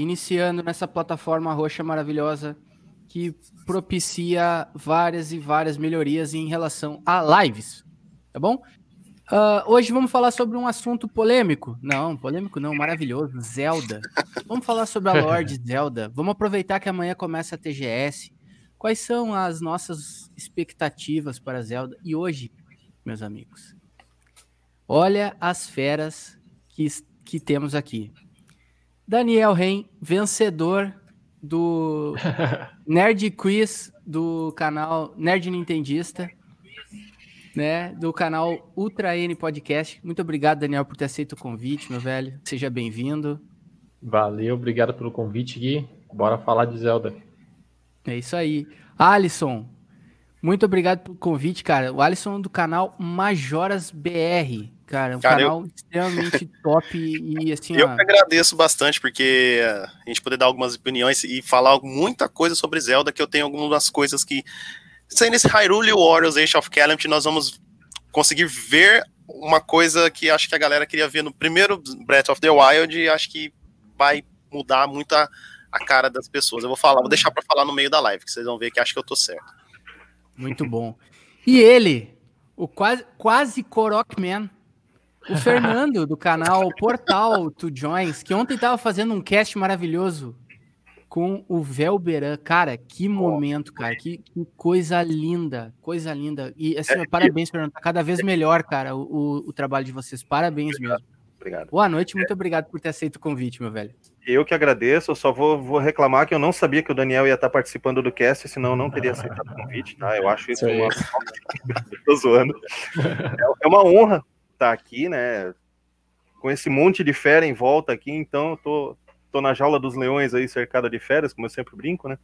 iniciando nessa plataforma roxa maravilhosa que propicia várias e várias melhorias em relação a lives, tá bom? Uh, hoje vamos falar sobre um assunto polêmico. Não, polêmico não, maravilhoso. Zelda. Vamos falar sobre a Lorde Zelda. Vamos aproveitar que amanhã começa a TGS. Quais são as nossas expectativas para Zelda? E hoje, meus amigos, olha as feras que, que temos aqui. Daniel Ren, vencedor do Nerd Quiz do canal Nerd Nintendista né, do canal Ultra N Podcast. Muito obrigado, Daniel, por ter aceito o convite, meu velho. Seja bem-vindo. Valeu, obrigado pelo convite, Gui. Bora falar de Zelda. É isso aí. Alisson, muito obrigado pelo convite, cara. O Alisson é do canal Majoras BR, cara, um cara, canal eu... extremamente top e assim. Eu ó... que agradeço bastante porque a gente poder dar algumas opiniões e falar muita coisa sobre Zelda, que eu tenho algumas coisas que sendo esse Hyrule Warriors Age of Calamity, nós vamos conseguir ver uma coisa que acho que a galera queria ver no primeiro Breath of the Wild e acho que vai mudar muito a, a cara das pessoas. Eu vou falar, vou deixar para falar no meio da live, que vocês vão ver que acho que eu tô certo. Muito bom. E ele, o quase, quase Korok Man, o Fernando, do canal Portal to Joins, que ontem tava fazendo um cast maravilhoso com o Velberan. Cara, que momento, cara. Que, que, coisa linda. Coisa linda. E assim, é, parabéns, Fernando. Tá cada vez melhor, cara, o, o, trabalho de vocês. Parabéns obrigado, mesmo. Obrigado. Boa noite, muito obrigado por ter aceito o convite, meu velho. Eu que agradeço, eu só vou, vou reclamar que eu não sabia que o Daniel ia estar participando do cast, senão eu não teria aceitado o convite, tá? Eu acho isso uma. Tô zoando. É, é uma honra estar aqui, né? Com esse monte de fera em volta aqui, então eu tô, tô na jaula dos leões aí, cercada de férias, como eu sempre brinco, né?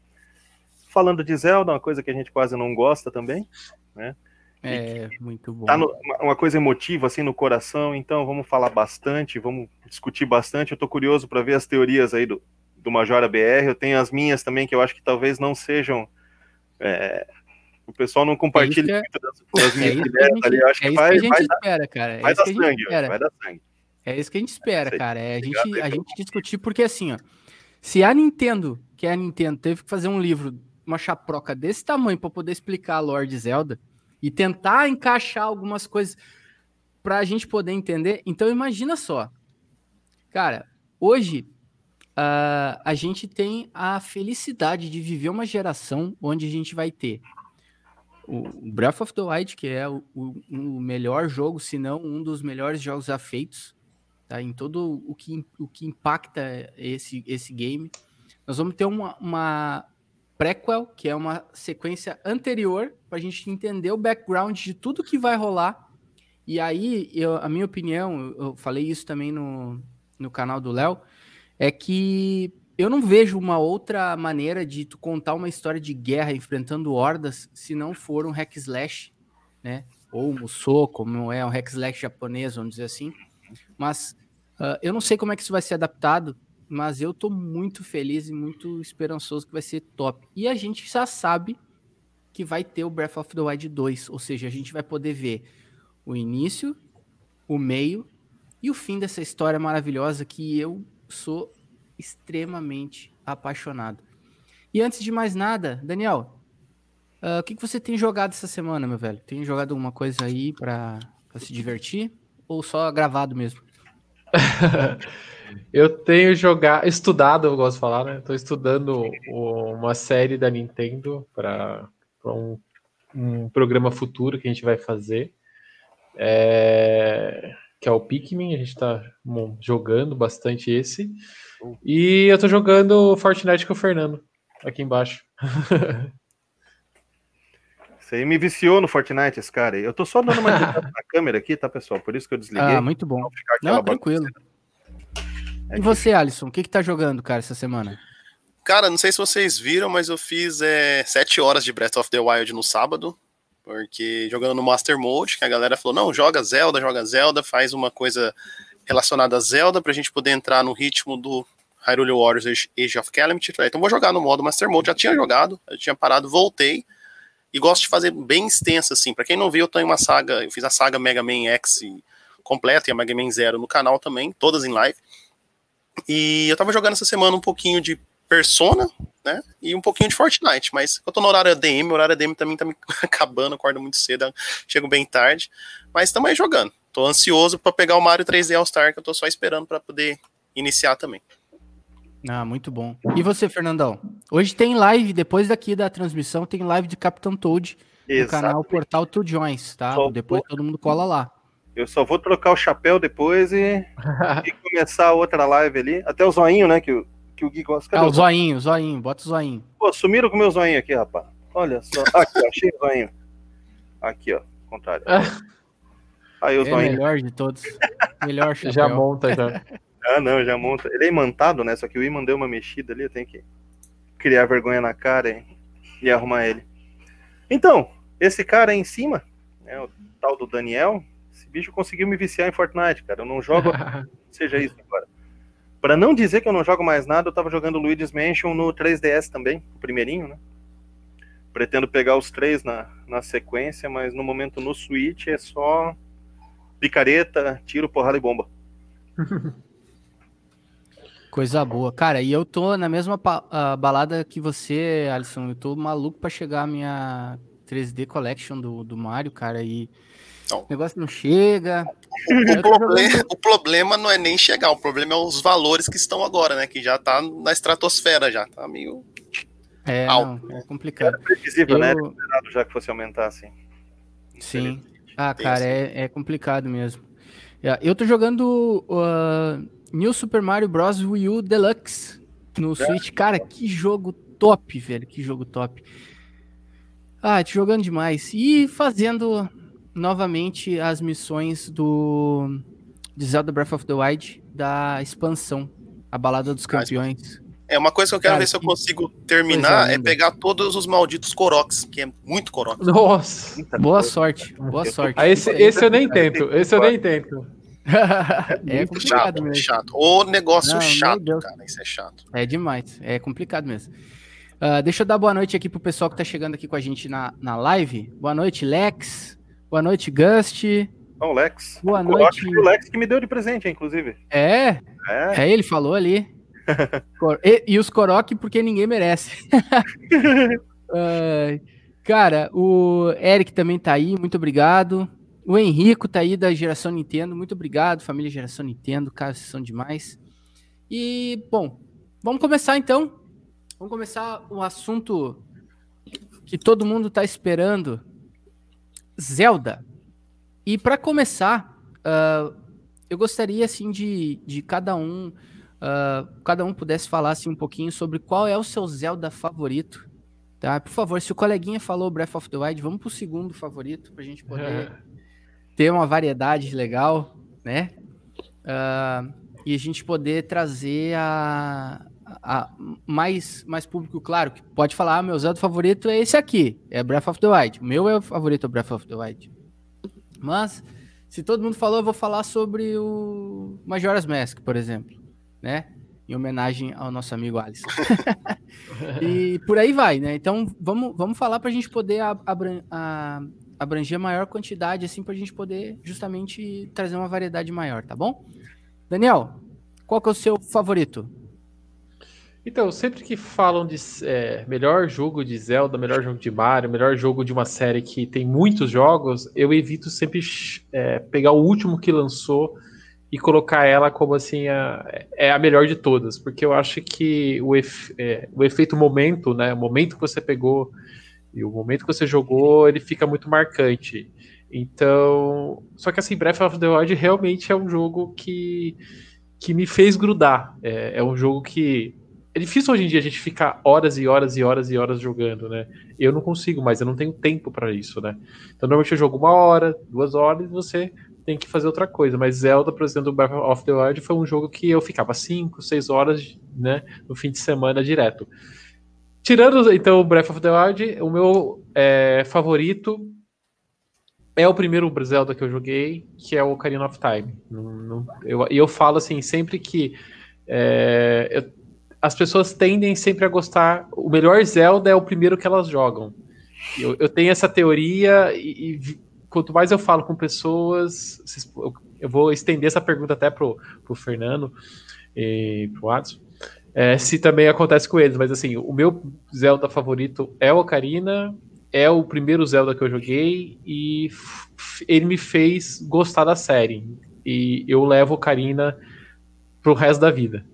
Falando de Zelda, uma coisa que a gente quase não gosta também, né? É, muito bom. Tá no, uma coisa emotiva, assim, no coração, então vamos falar bastante, vamos discutir bastante. Eu tô curioso para ver as teorias aí do, do Majora BR, eu tenho as minhas também, que eu acho que talvez não sejam... É, o pessoal não compartilha é muito das, das minhas é ideias ali, eu acho é que vai, que a gente espera, cara. É vai dar sangue, vai dar sangue. É isso que a gente espera, cara. É a gente, a gente discutir, porque assim, ó, se a Nintendo, que é a Nintendo, teve que fazer um livro, uma chaproca desse tamanho para poder explicar a Lord Zelda e tentar encaixar algumas coisas para a gente poder entender, então imagina só. Cara, hoje uh, a gente tem a felicidade de viver uma geração onde a gente vai ter o Breath of the Wild, que é o, o, o melhor jogo, se não um dos melhores jogos já feitos, tá? Em todo o que, o que impacta esse, esse game. Nós vamos ter uma, uma prequel, que é uma sequência anterior, para a gente entender o background de tudo que vai rolar. E aí, eu, a minha opinião, eu falei isso também no, no canal do Léo, é que eu não vejo uma outra maneira de tu contar uma história de guerra enfrentando hordas se não for um hack slash, né? Ou um musou, como é um hack slash japonês, vamos dizer assim. Mas Uh, eu não sei como é que isso vai ser adaptado, mas eu tô muito feliz e muito esperançoso que vai ser top. E a gente já sabe que vai ter o Breath of the Wild 2, ou seja, a gente vai poder ver o início, o meio e o fim dessa história maravilhosa que eu sou extremamente apaixonado. E antes de mais nada, Daniel, uh, o que, que você tem jogado essa semana, meu velho? Tem jogado alguma coisa aí para se divertir? Ou só gravado mesmo? eu tenho jogado, estudado, eu gosto de falar, né? Estou estudando uma série da Nintendo para um, um, programa futuro que a gente vai fazer, é, que é o Pikmin. A gente está jogando bastante esse. E eu estou jogando Fortnite com o Fernando, aqui embaixo. Você aí me viciou no Fortnite, esse cara. Eu tô só dando uma na câmera aqui, tá, pessoal? Por isso que eu desliguei. Ah, muito bom. Não, tranquilo. É e você, Alisson, o que que tá jogando, cara, essa semana? Cara, não sei se vocês viram, mas eu fiz é, sete horas de Breath of the Wild no sábado, porque jogando no Master Mode, que a galera falou, não, joga Zelda, joga Zelda, faz uma coisa relacionada a Zelda pra gente poder entrar no ritmo do Hyrule Warriors Age of Calamity. Então vou jogar no modo Master Mode, já tinha jogado, eu tinha parado, voltei, e gosto de fazer bem extensa, assim. Para quem não viu, eu tenho uma saga, eu fiz a saga Mega Man X completa e a Mega Man Zero no canal também, todas em live. E eu tava jogando essa semana um pouquinho de Persona, né? E um pouquinho de Fortnite, mas eu tô no horário ADM, o horário ADM também tá me acabando, acordo muito cedo, chego bem tarde, mas estamos aí jogando. Tô ansioso para pegar o Mario 3D All Star, que eu tô só esperando para poder iniciar também. Ah, muito bom. E você, Fernandão? Hoje tem live, depois daqui da transmissão, tem live de Capitão Toad no canal Portal Joins, tá? Só depois vou... todo mundo cola lá. Eu só vou trocar o chapéu depois e, e começar a outra live ali. Até o zoinho, né? Que, que o Gui gosta. Ah, o zoinho, o zoinho, bota o zoinho. Pô, sumiram com o meu zoinho aqui, rapaz. Olha só. Aqui, ó, achei o zoinho. Aqui, ó, contrário. Aí o é zoinho. melhor de todos. Melhor chapéu. Já monta, já. Ah, não, já monta. Ele é imantado, né? Só que o Iman deu uma mexida ali, eu tenho que criar vergonha na cara e, e arrumar ele. Então, esse cara aí em cima, né, o tal do Daniel, esse bicho conseguiu me viciar em Fortnite, cara. Eu não jogo, seja isso agora. Para não dizer que eu não jogo mais nada, eu tava jogando Luigi's Mansion no 3DS também, o primeirinho, né? Pretendo pegar os três na, na sequência, mas no momento no Switch é só picareta, tiro, porrada e bomba. Coisa boa. Cara, e eu tô na mesma uh, balada que você, Alisson. Eu tô maluco pra chegar a minha 3D Collection do, do Mario, cara, e não. o negócio não chega. O, problema, o problema não é nem chegar, o problema é os valores que estão agora, né? Que já tá na estratosfera, já tá meio. É, alto. Não, é complicado. É previsível, né? eu... né? Esperado já que fosse aumentar assim. Sim. Ah, cara, é, é complicado mesmo. É, eu tô jogando. Uh New Super Mario Bros. Wii U Deluxe no Switch. Cara, que jogo top, velho. Que jogo top. Ah, te jogando demais. E fazendo novamente as missões do de Zelda Breath of the Wild da expansão, a Balada dos Campeões. É uma coisa que eu quero Cara, ver se eu consigo terminar é pegar todos os malditos Koroks, que é muito Korok. Nossa, boa sorte, boa sorte. Ah, esse, esse eu nem tento, esse eu nem tento. É, complicado chato, mesmo. chato. O negócio Não, chato, cara. Isso é chato. É demais. É complicado mesmo. Uh, deixa eu dar boa noite aqui pro pessoal que tá chegando aqui com a gente na, na live. Boa noite, Lex. Boa noite, Gust. Bom, Lex. Boa o noite. O Lex que me deu de presente, inclusive. É? É, é ele falou ali. e, e, os Korok porque ninguém merece. uh, cara, o Eric também tá aí. Muito obrigado. O Henrico tá aí da geração Nintendo. Muito obrigado, família geração Nintendo. Cara, vocês são demais. E, bom, vamos começar então. Vamos começar um assunto que todo mundo tá esperando. Zelda. E para começar, uh, eu gostaria assim de, de cada um, uh, cada um pudesse falar assim um pouquinho sobre qual é o seu Zelda favorito. Tá? Por favor, se o coleguinha falou Breath of the Wild, vamos pro segundo favorito pra gente poder ter uma variedade legal, né? Uh, e a gente poder trazer a, a, mais, mais público, claro, que pode falar, ah, meu Zelda favorito é esse aqui, é Breath of the Wild. O meu é o favorito é Breath of the Wild. Mas, se todo mundo falou, eu vou falar sobre o Majora's Mask, por exemplo, né? Em homenagem ao nosso amigo Alisson. e por aí vai, né? Então, vamos, vamos falar para a gente poder abran a, abranger a maior quantidade, assim, para a gente poder justamente trazer uma variedade maior, tá bom? Daniel, qual que é o seu favorito? Então, sempre que falam de é, melhor jogo de Zelda, melhor jogo de Mario, melhor jogo de uma série que tem muitos jogos, eu evito sempre é, pegar o último que lançou e colocar ela como assim a, é a melhor de todas, porque eu acho que o, efe, é, o efeito momento, né, o momento que você pegou e o momento que você jogou, ele fica muito marcante. Então, só que assim, Breath of the Wild realmente é um jogo que, que me fez grudar. É, é um jogo que é difícil hoje em dia a gente ficar horas e horas e horas e horas jogando, né? Eu não consigo, mas eu não tenho tempo para isso, né? Então normalmente eu jogo uma hora, duas horas e você tem que fazer outra coisa. Mas Zelda, por exemplo, Breath of the Wild foi um jogo que eu ficava cinco, seis horas, né, no fim de semana direto. Tirando então o Breath of the Wild, o meu é, favorito é o primeiro Zelda que eu joguei, que é o Ocarina of Time. E eu, eu falo assim, sempre que é, eu, as pessoas tendem sempre a gostar. O melhor Zelda é o primeiro que elas jogam. Eu, eu tenho essa teoria e, e, quanto mais eu falo com pessoas, eu, eu vou estender essa pergunta até pro, pro Fernando. e pro Watson. É, se também acontece com eles, mas assim, o meu Zelda favorito é o Ocarina, é o primeiro Zelda que eu joguei e ele me fez gostar da série. E eu levo Ocarina pro resto da vida.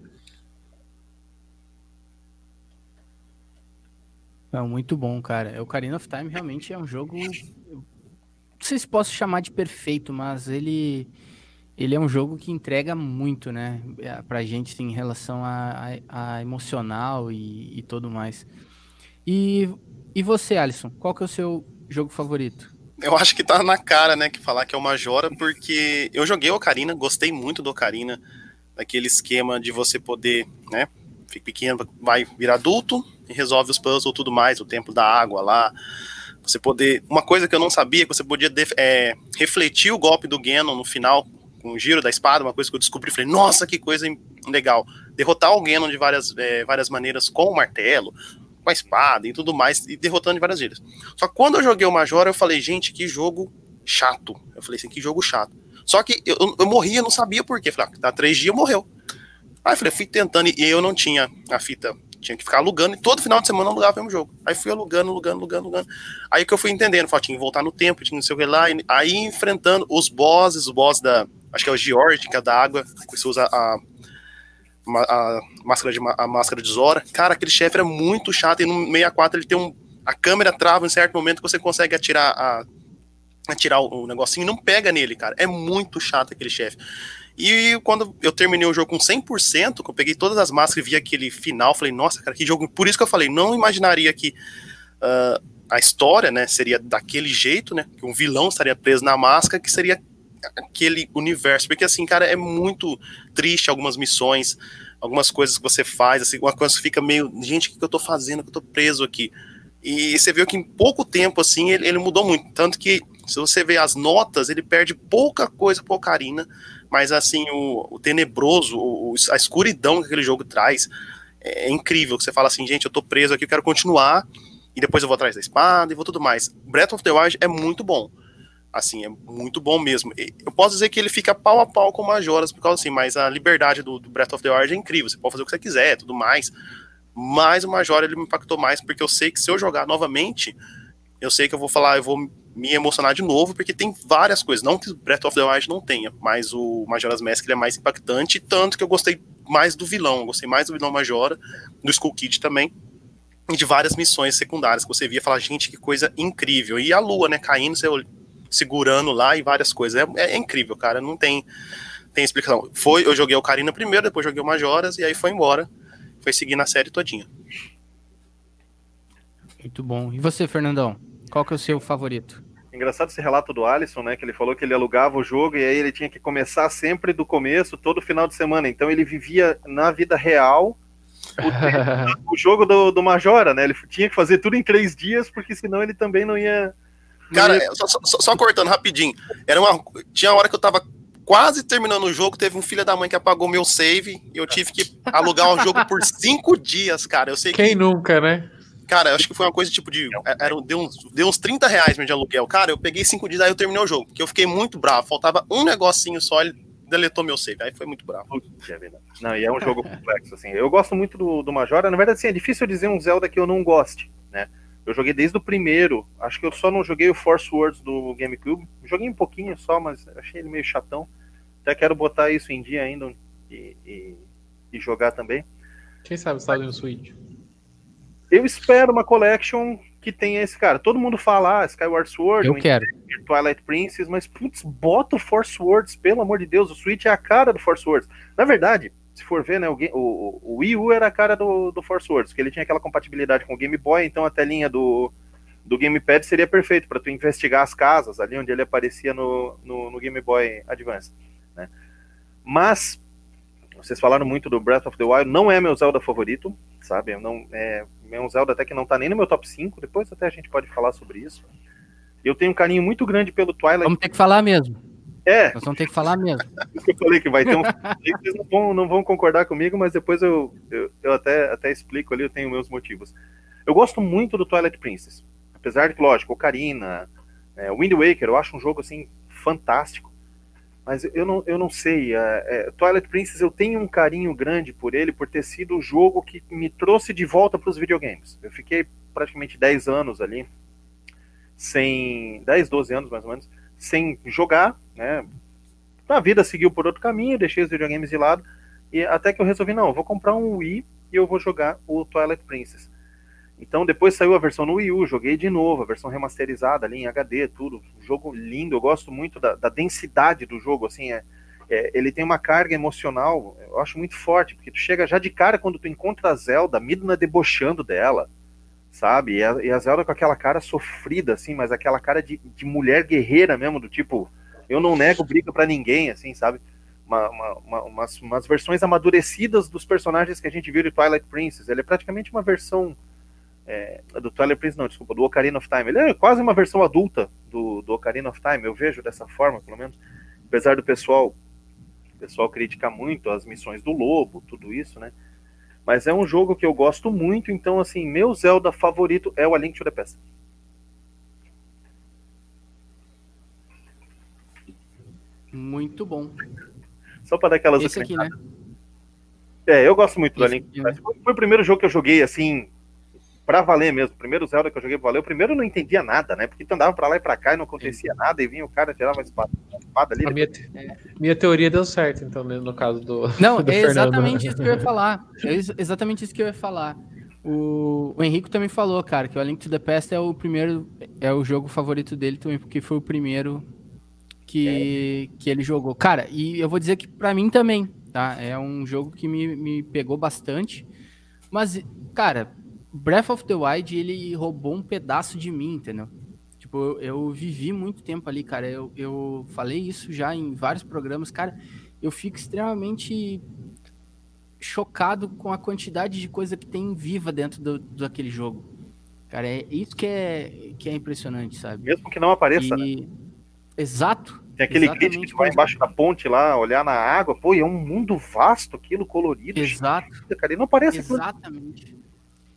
Não, muito bom, cara. O Ocarina of Time realmente é um jogo. Não sei se posso chamar de perfeito, mas ele ele é um jogo que entrega muito, né, é, pra gente assim, em relação a, a, a emocional e, e tudo mais. E, e você, Alisson, qual que é o seu jogo favorito? Eu acho que tá na cara, né, que falar que é o Majora, porque eu joguei Ocarina, gostei muito do Ocarina, daquele esquema de você poder, né, fica pequeno, vai virar adulto e resolve os puzzles tudo mais, o tempo da água lá, você poder, uma coisa que eu não sabia, que você podia é, refletir o golpe do Ganon no final, o giro da espada, uma coisa que eu descobri, falei, nossa, que coisa legal. Derrotar Ganon de várias, é, várias maneiras, com o martelo, com a espada e tudo mais, e derrotando de várias maneiras. Só que quando eu joguei o Majora, eu falei, gente, que jogo chato. Eu falei assim, que jogo chato. Só que eu, eu morria, não sabia por quê. Falei, ah, tá três dias, morreu. Aí eu falei, fui tentando, e eu não tinha a fita, tinha que ficar alugando, e todo final de semana eu alugava o mesmo jogo. Aí fui alugando, alugando, alugando, alugando. Aí que eu fui entendendo, falei, tinha que voltar no tempo, tinha não sei o que lá, aí enfrentando os bosses, o boss da, acho que é o George, que é da água, que você usa a, a, a máscara de a máscara de Zora. Cara, aquele chefe era muito chato e no 64 ele tem um a câmera trava em certo momento que você consegue atirar a atirar o, o negocinho e não pega nele, cara. É muito chato aquele chefe. E quando eu terminei o jogo com 100%, que eu peguei todas as máscaras e vi aquele final, falei, nossa, cara, que jogo. Por isso que eu falei, não imaginaria que uh, a história, né, seria daquele jeito, né, que um vilão estaria preso na máscara, que seria aquele universo. Porque, assim, cara, é muito triste algumas missões, algumas coisas que você faz, assim, uma coisa que fica meio, gente, o que eu tô fazendo? Que eu tô preso aqui. E você viu que em pouco tempo, assim, ele, ele mudou muito. Tanto que, se você vê as notas, ele perde pouca coisa pro Ocarina, mas, assim, o, o tenebroso, o, a escuridão que aquele jogo traz, é, é incrível. Você fala assim, gente, eu tô preso aqui, eu quero continuar, e depois eu vou atrás da espada e vou tudo mais. Breath of the Wild é muito bom Assim, é muito bom mesmo. Eu posso dizer que ele fica pau a pau com o Majoras, por causa assim, mas a liberdade do, do Breath of the Wild é incrível. Você pode fazer o que você quiser, tudo mais. Mas o Majora ele me impactou mais, porque eu sei que se eu jogar novamente, eu sei que eu vou falar, eu vou me emocionar de novo, porque tem várias coisas. Não que o Breath of the Wild não tenha, mas o Majora's Mask é mais impactante, tanto que eu gostei mais do vilão. Eu gostei mais do vilão Majora, do Skull Kid também de várias missões secundárias que você via falar, gente, que coisa incrível. E a lua, né, caindo, você segurando lá e várias coisas. É, é, incrível, cara. Não tem, tem explicação. Foi, eu joguei o Karina primeiro, depois joguei o Majoras e aí foi embora. Foi seguir na série todinha. Muito bom. E você, Fernandão? Qual que é o seu favorito? Engraçado esse relato do Alisson, né? Que ele falou que ele alugava o jogo e aí ele tinha que começar sempre do começo, todo final de semana. Então ele vivia na vida real o, o jogo do, do Majora, né? Ele tinha que fazer tudo em três dias, porque senão ele também não ia Cara, só, só, só, cortando rapidinho. Era uma, tinha uma hora que eu tava quase terminando o jogo, teve um filho da mãe que apagou meu save e eu tive que alugar o jogo por cinco dias, cara. Eu sei Quem que, nunca, né? Cara, eu acho que foi uma coisa tipo de. Era, deu, uns, deu uns 30 reais de aluguel. Cara, eu peguei cinco dias, aí eu terminei o jogo. Porque eu fiquei muito bravo. Faltava um negocinho só, ele deletou meu save. Aí foi muito bravo. É. Não, e é um jogo complexo, assim. Eu gosto muito do, do Majora. Na verdade, assim, é difícil dizer um Zelda que eu não goste, né? Eu joguei desde o primeiro. Acho que eu só não joguei o Force Words do GameCube. Joguei um pouquinho só, mas achei ele meio chatão. Até quero botar isso em dia ainda e, e, e jogar também. Quem sabe está no Switch? Eu espero uma collection que tenha esse cara. Todo mundo fala ah, Skyward Sword, eu quero. Twilight Princess, mas putz, bota o Force Words, pelo amor de Deus. O Switch é a cara do Force Words. Na verdade, se for ver, né, o, o, o Wii U era a cara do, do Force Words, que ele tinha aquela compatibilidade com o Game Boy, então a telinha do, do Gamepad seria perfeito para tu investigar as casas ali onde ele aparecia no, no, no Game Boy Advance. Né? Mas vocês falaram muito do Breath of the Wild, não é meu Zelda favorito, sabe? Não, é, um Zelda até que não tá nem no meu top 5, depois até a gente pode falar sobre isso. Eu tenho um carinho muito grande pelo Twilight. Vamos ter que falar mesmo. É. Nós vamos ter que falar mesmo. Isso que eu falei que vai ter um. Vocês não vão, não vão concordar comigo, mas depois eu, eu, eu, até, até explico ali, eu tenho meus motivos. Eu gosto muito do Twilight Princess. Apesar de, lógico, Ocarina, é, Wind Waker, eu acho um jogo assim fantástico. mas eu não, eu não sei. É, é, Twilight Princess eu tenho um carinho grande por ele, por ter sido o jogo que me trouxe de volta para os videogames. Eu fiquei praticamente 10 anos ali, sem. 10, 12 anos mais ou menos, sem jogar, né? A vida seguiu por outro caminho, deixei os videogames de lado, e até que eu resolvi, não, vou comprar um Wii e eu vou jogar o Twilight Princess. Então depois saiu a versão no Wii U, joguei de novo, a versão remasterizada ali em HD, tudo. jogo lindo, eu gosto muito da, da densidade do jogo, assim, é, é, ele tem uma carga emocional, eu acho muito forte, porque tu chega já de cara quando tu encontra a Zelda, Midna debochando dela, sabe? E a, e a, Zelda com aquela cara sofrida, assim, mas aquela cara de, de mulher guerreira mesmo, do tipo, eu não nego briga para ninguém, assim, sabe? Uma, uma, uma, umas, umas versões amadurecidas dos personagens que a gente viu de Twilight Princess. Ele é praticamente uma versão é, do Twilight Princess, não, desculpa, do Ocarina of Time. Ele é quase uma versão adulta do, do Ocarina of Time, eu vejo dessa forma, pelo menos. Apesar do pessoal, o pessoal criticar muito as missões do lobo, tudo isso, né? Mas é um jogo que eu gosto muito, então, assim, meu Zelda favorito é o A Link to the Past. Muito bom. Só para dar aquelas Esse aqui, né? É, eu gosto muito Esse do A Link to the Past. Foi o primeiro jogo que eu joguei, assim, pra valer mesmo. O primeiro Zelda que eu joguei pra valer, o primeiro eu não entendia nada, né? Porque tu andava pra lá e pra cá e não acontecia Sim. nada, e vinha o cara tirava a espada, a espada ali. A minha, te... minha teoria deu certo, então, no caso do. Não, do é exatamente isso que eu ia falar. É exatamente isso que eu ia falar. O, o Henrico também falou, cara, que o A Link to the Past é o primeiro, é o jogo favorito dele também, porque foi o primeiro que, é. que ele jogou. Cara, e eu vou dizer que para mim também, tá? É um jogo que me, me pegou bastante. Mas, cara, Breath of the Wild, ele roubou um pedaço de mim, entendeu? Tipo, eu, eu, vivi muito tempo ali, cara. Eu, eu falei isso já em vários programas. Cara, eu fico extremamente chocado com a quantidade de coisa que tem viva dentro do, daquele jogo. Cara, é isso que é, que é impressionante, sabe? Mesmo que não apareça, e... né? Exato. Tem aquele grid que tu vai embaixo da ponte lá, olhar na água, pô, e é um mundo vasto, aquilo colorido. Exato. Cara, e não aparece Exatamente.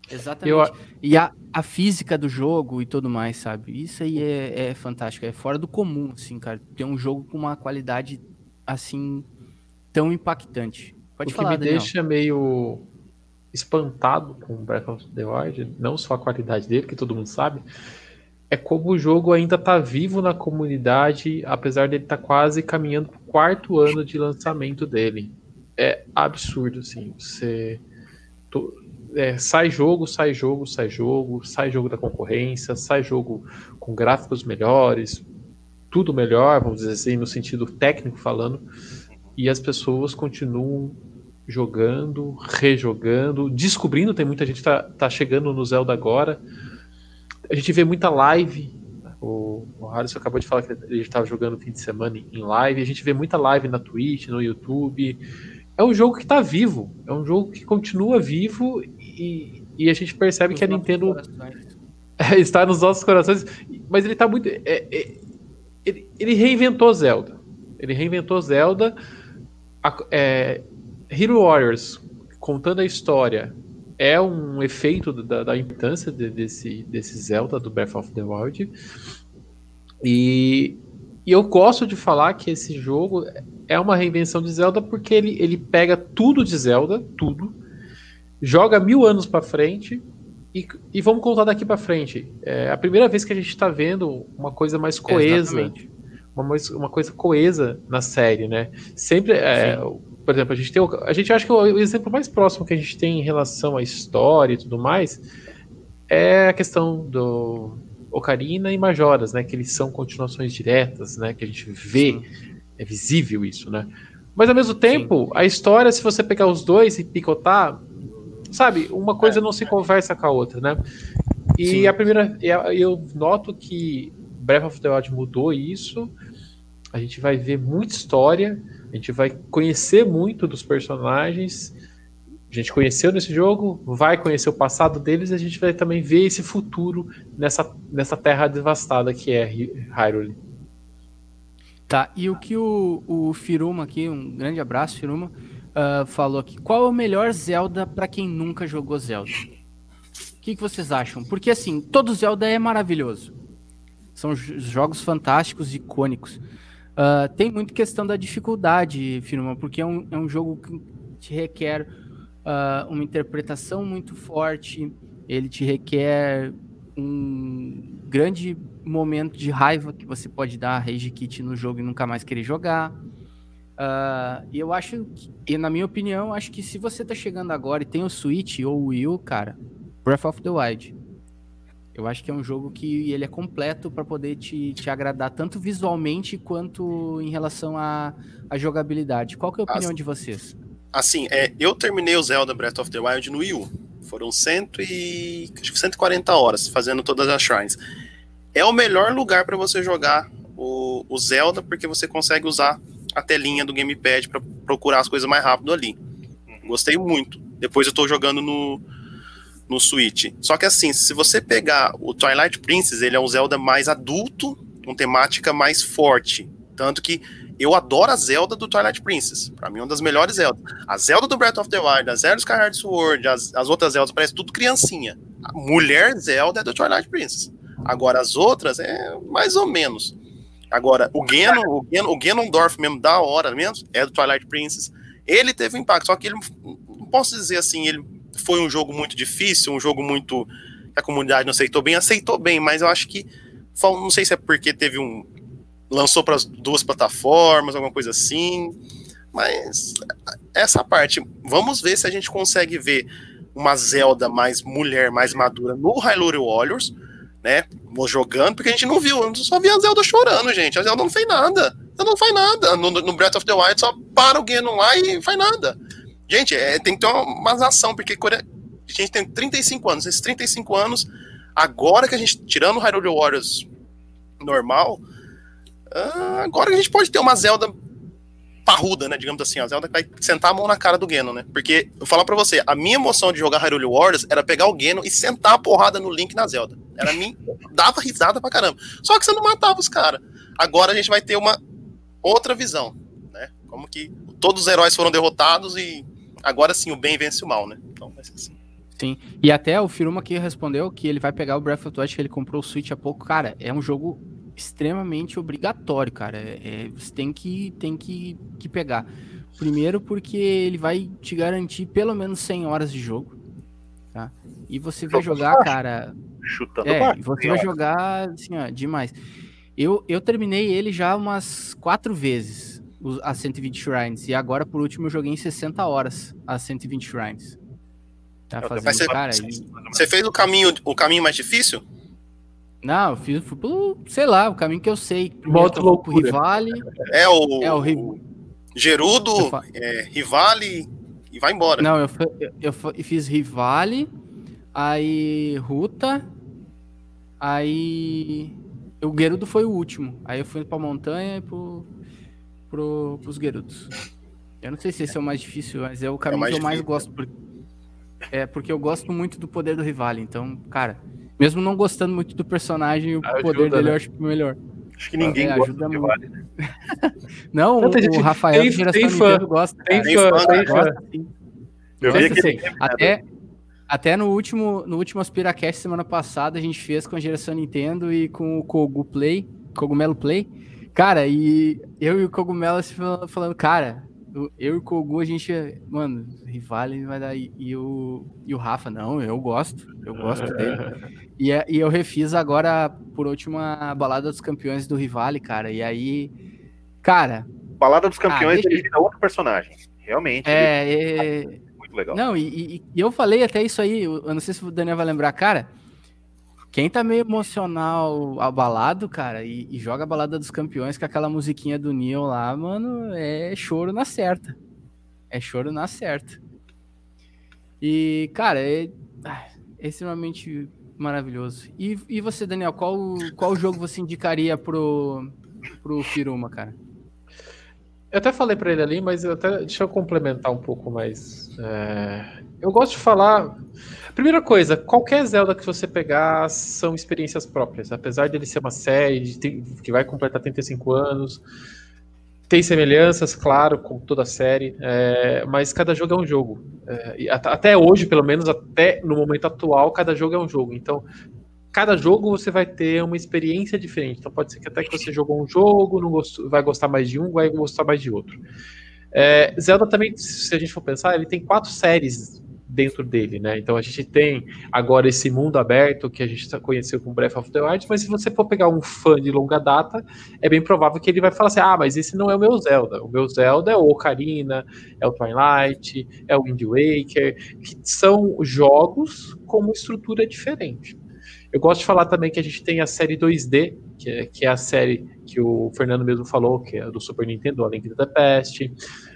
Exatamente. Eu... E a, a física do jogo e tudo mais, sabe? Isso aí é, é fantástico. É fora do comum, assim, cara. Ter um jogo com uma qualidade, assim, tão impactante. Pode o falar, que me Daniel. deixa meio espantado com Breath of the Wild, não só a qualidade dele, que todo mundo sabe, é como o jogo ainda tá vivo na comunidade, apesar dele estar tá quase caminhando pro quarto ano de lançamento dele. É absurdo, assim. Você é, sai jogo, sai jogo, sai jogo, sai jogo da concorrência, sai jogo com gráficos melhores, tudo melhor, vamos dizer assim, no sentido técnico falando, e as pessoas continuam jogando, rejogando, descobrindo, tem muita gente tá, tá chegando no Zelda agora. A gente vê muita live. O, o Harrison acabou de falar que ele estava jogando fim de semana em live. A gente vê muita live na Twitch, no YouTube. É um jogo que está vivo. É um jogo que continua vivo e, e a gente percebe que a Nintendo está nos nossos corações, mas ele está muito. É, é, ele, ele, reinventou Zelda. Ele reinventou Zelda. A, é, Hero Warriors, contando a história, é um efeito da, da importância de, desse, desse Zelda do Breath of the Wild. E, e eu gosto de falar que esse jogo é uma reinvenção de Zelda porque ele, ele pega tudo de Zelda, tudo, joga mil anos para frente e, e, vamos contar daqui para frente. É a primeira vez que a gente está vendo uma coisa mais coesa, uma, uma coisa coesa na série, né? Sempre, é, por exemplo, a gente tem, a gente acha que o exemplo mais próximo que a gente tem em relação à história e tudo mais é a questão do Ocarina e Majoras, né? Que eles são continuações diretas, né? Que a gente vê, Sim. é visível isso, né? Mas ao mesmo tempo, Sim. a história, se você pegar os dois e picotar, sabe, uma coisa é. não se conversa com a outra, né? E Sim. a primeira, eu noto que Breath of the Wild mudou isso. A gente vai ver muita história, a gente vai conhecer muito dos personagens. A gente conheceu nesse jogo, vai conhecer o passado deles e a gente vai também ver esse futuro nessa, nessa terra devastada que é Hyrule. Tá, e o que o, o Firuma aqui, um grande abraço, Firuma, uh, falou aqui. Qual é o melhor Zelda para quem nunca jogou Zelda? O que, que vocês acham? Porque assim, todo Zelda é maravilhoso. São jogos fantásticos, icônicos. Uh, tem muito questão da dificuldade, Firma, porque é um, é um jogo que te requer uh, uma interpretação muito forte, ele te requer um grande momento de raiva que você pode dar a Rage Kit no jogo e nunca mais querer jogar. Uh, e eu acho, que, e na minha opinião, acho que se você tá chegando agora e tem o Switch ou o Wii U, cara, Breath of the Wild. Eu acho que é um jogo que ele é completo para poder te, te agradar tanto visualmente quanto em relação à, à jogabilidade. Qual que é a opinião de vocês? Assim, é, eu terminei o Zelda Breath of the Wild no Wii U. Foram cento e, acho que 140 horas fazendo todas as shrines. É o melhor lugar para você jogar o, o, Zelda, porque você consegue usar a telinha do gamepad para procurar as coisas mais rápido ali. Gostei muito. Depois eu tô jogando no, no Switch. Só que assim, se você pegar o Twilight Princess, ele é um Zelda mais adulto, com temática mais forte. Tanto que eu adoro a Zelda do Twilight Princess. Pra mim, é uma das melhores Zeldas. A Zelda do Breath of the Wild, a Zelda do Skyward Sword, as, as outras Zeldas, parece tudo criancinha. A mulher Zelda é do Twilight Princess. Agora, as outras é mais ou menos. Agora, o Ganon, o, Ganon, o Ganondorf mesmo, da hora mesmo, é do Twilight Princess. Ele teve um impacto, só que ele, não posso dizer assim, ele foi um jogo muito difícil, um jogo muito. a comunidade não aceitou bem, aceitou bem, mas eu acho que. Não sei se é porque teve um, lançou para as duas plataformas, alguma coisa assim. Mas essa parte, vamos ver se a gente consegue ver uma Zelda mais mulher, mais madura no Hyrule Warriors, né? Jogando, porque a gente não viu, só via a Zelda chorando, gente. A Zelda não fez nada. Ela não faz nada. No, no Breath of the Wild só para o Ganon lá e faz nada. Gente, é, tem que ter uma, uma ação, porque a gente tem 35 anos. Esses 35 anos, agora que a gente, tirando o Hyrule Warriors normal, Uh, agora a gente pode ter uma Zelda parruda, né? Digamos assim, a Zelda que vai sentar a mão na cara do Geno, né? Porque, eu falar pra você, a minha emoção de jogar Hyrule Warriors era pegar o Geno e sentar a porrada no Link na Zelda. Era mim, dava risada pra caramba. Só que você não matava os caras. Agora a gente vai ter uma outra visão, né? Como que todos os heróis foram derrotados e agora sim o bem vence o mal, né? Então vai ser assim. Sim. E até o Firuma aqui respondeu que ele vai pegar o Breath of the Wild, que ele comprou o Switch há pouco. Cara, é um jogo extremamente obrigatório, cara. É, é, você tem que, tem que, que pegar. Primeiro porque ele vai te garantir pelo menos 100 horas de jogo, tá? E você vai jogar, cara... Chutando é, você vai jogar, assim, ó, demais. Eu, eu terminei ele já umas quatro vezes, as 120 Shrines, e agora, por último, eu joguei em 60 horas as 120 Shrines. Tá fazendo, você, cara, você fez o caminho, o caminho mais difícil? Não, eu fiz, fui pelo, sei lá, o caminho que eu sei. Moto louco Rivale. É o. É o. Gerudo, é, Rivale e vai embora. Não, eu, eu, eu fiz Rivale, aí Ruta, aí. O Gerudo foi o último. Aí eu fui pra montanha e pro, pro, pros Gerudos. Eu não sei se esse é o mais difícil, mas é o caminho é que eu mais gosto. Porque, é porque eu gosto muito do poder do Rivale. Então, cara, mesmo não gostando muito do personagem, o ajuda, poder dele né? eu acho melhor. Acho que ninguém é, gosta ajuda muito. Vale, né? não, não o, Rafael tem, geração tem fã, gosta. Tem fã, tem fã. Gosta, Eu vi que até, até no último, no último Aspiracast semana passada, a gente fez com a geração Nintendo e com o Kogu Play, Cogumelo Play. Cara, e eu e o Cogumelo falando, cara, eu e o Kogu, a gente, mano, Rivale vai dar. E, e, o, e o Rafa, não, eu gosto, eu gosto dele. E, é, e eu refiz agora, por último, a Balada dos Campeões do Rivale, cara. E aí, cara. Balada dos Campeões, ah, ele vira outro personagem. Realmente. É, é... Muito legal. Não, e, e, eu falei até isso aí, eu não sei se o Daniel vai lembrar, cara. Quem tá meio emocional abalado, cara, e, e, joga a balada dos campeões com aquela musiquinha do Neil lá, mano, é choro na certa. É choro na certa. E, cara, é, é extremamente Maravilhoso. E, e você, Daniel, qual, qual jogo você indicaria pro, pro Firuma, cara? Eu até falei para ele ali, mas até, deixa eu complementar um pouco mais. É, eu gosto de falar. Primeira coisa, qualquer Zelda que você pegar são experiências próprias. Apesar de ele ser uma série de, que vai completar 35 anos, tem semelhanças, claro, com toda a série, é, mas cada jogo é um jogo. É, até hoje, pelo menos, até no momento atual, cada jogo é um jogo. Então, cada jogo você vai ter uma experiência diferente. Então pode ser que até que você jogou um jogo, não gostou, vai gostar mais de um, vai gostar mais de outro. É, Zelda também, se a gente for pensar, ele tem quatro séries dentro dele, né? Então a gente tem agora esse mundo aberto que a gente conheceu com Breath of the Wild, mas se você for pegar um fã de longa data, é bem provável que ele vai falar assim: ah, mas esse não é o meu Zelda. O meu Zelda é o Ocarina, é o Twilight, é o Wind Waker, que são jogos com uma estrutura diferente. Eu gosto de falar também que a gente tem a série 2D, que é, que é a série que o Fernando mesmo falou, que é do Super Nintendo, A Link the Past.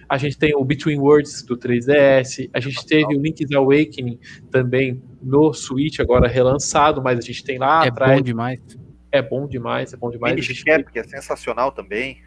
A gente tem o Between Worlds do 3DS. A gente teve o Link's Awakening também no Switch, agora relançado, mas a gente tem lá é atrás. É bom demais. É bom demais, é bom demais. Minish Cap, que é sensacional também.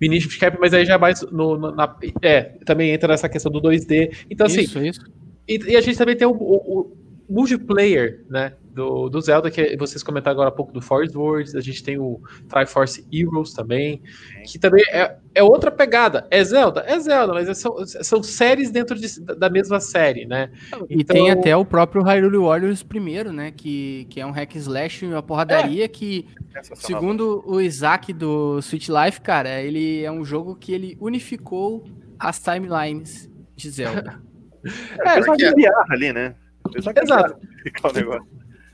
Minish Cap, mas aí já é mais no, no, na, é, também entra nessa questão do 2D. Então, assim. Isso, isso. E, e a gente também tem o, o, o multiplayer, né? do, do Zelda, que vocês comentaram agora há pouco do Forest Words, a gente tem o Triforce Heroes também, que também é, é outra pegada. É Zelda? É Zelda, mas são, são séries dentro de, da mesma série, né? E então... tem até o próprio Hyrule Warriors primeiro, né? Que, que é um hack slash, uma porradaria é. que, segundo o Isaac do Switch Life, cara, ele é um jogo que ele unificou as timelines de Zelda. é, é porque... ali, né? Exato.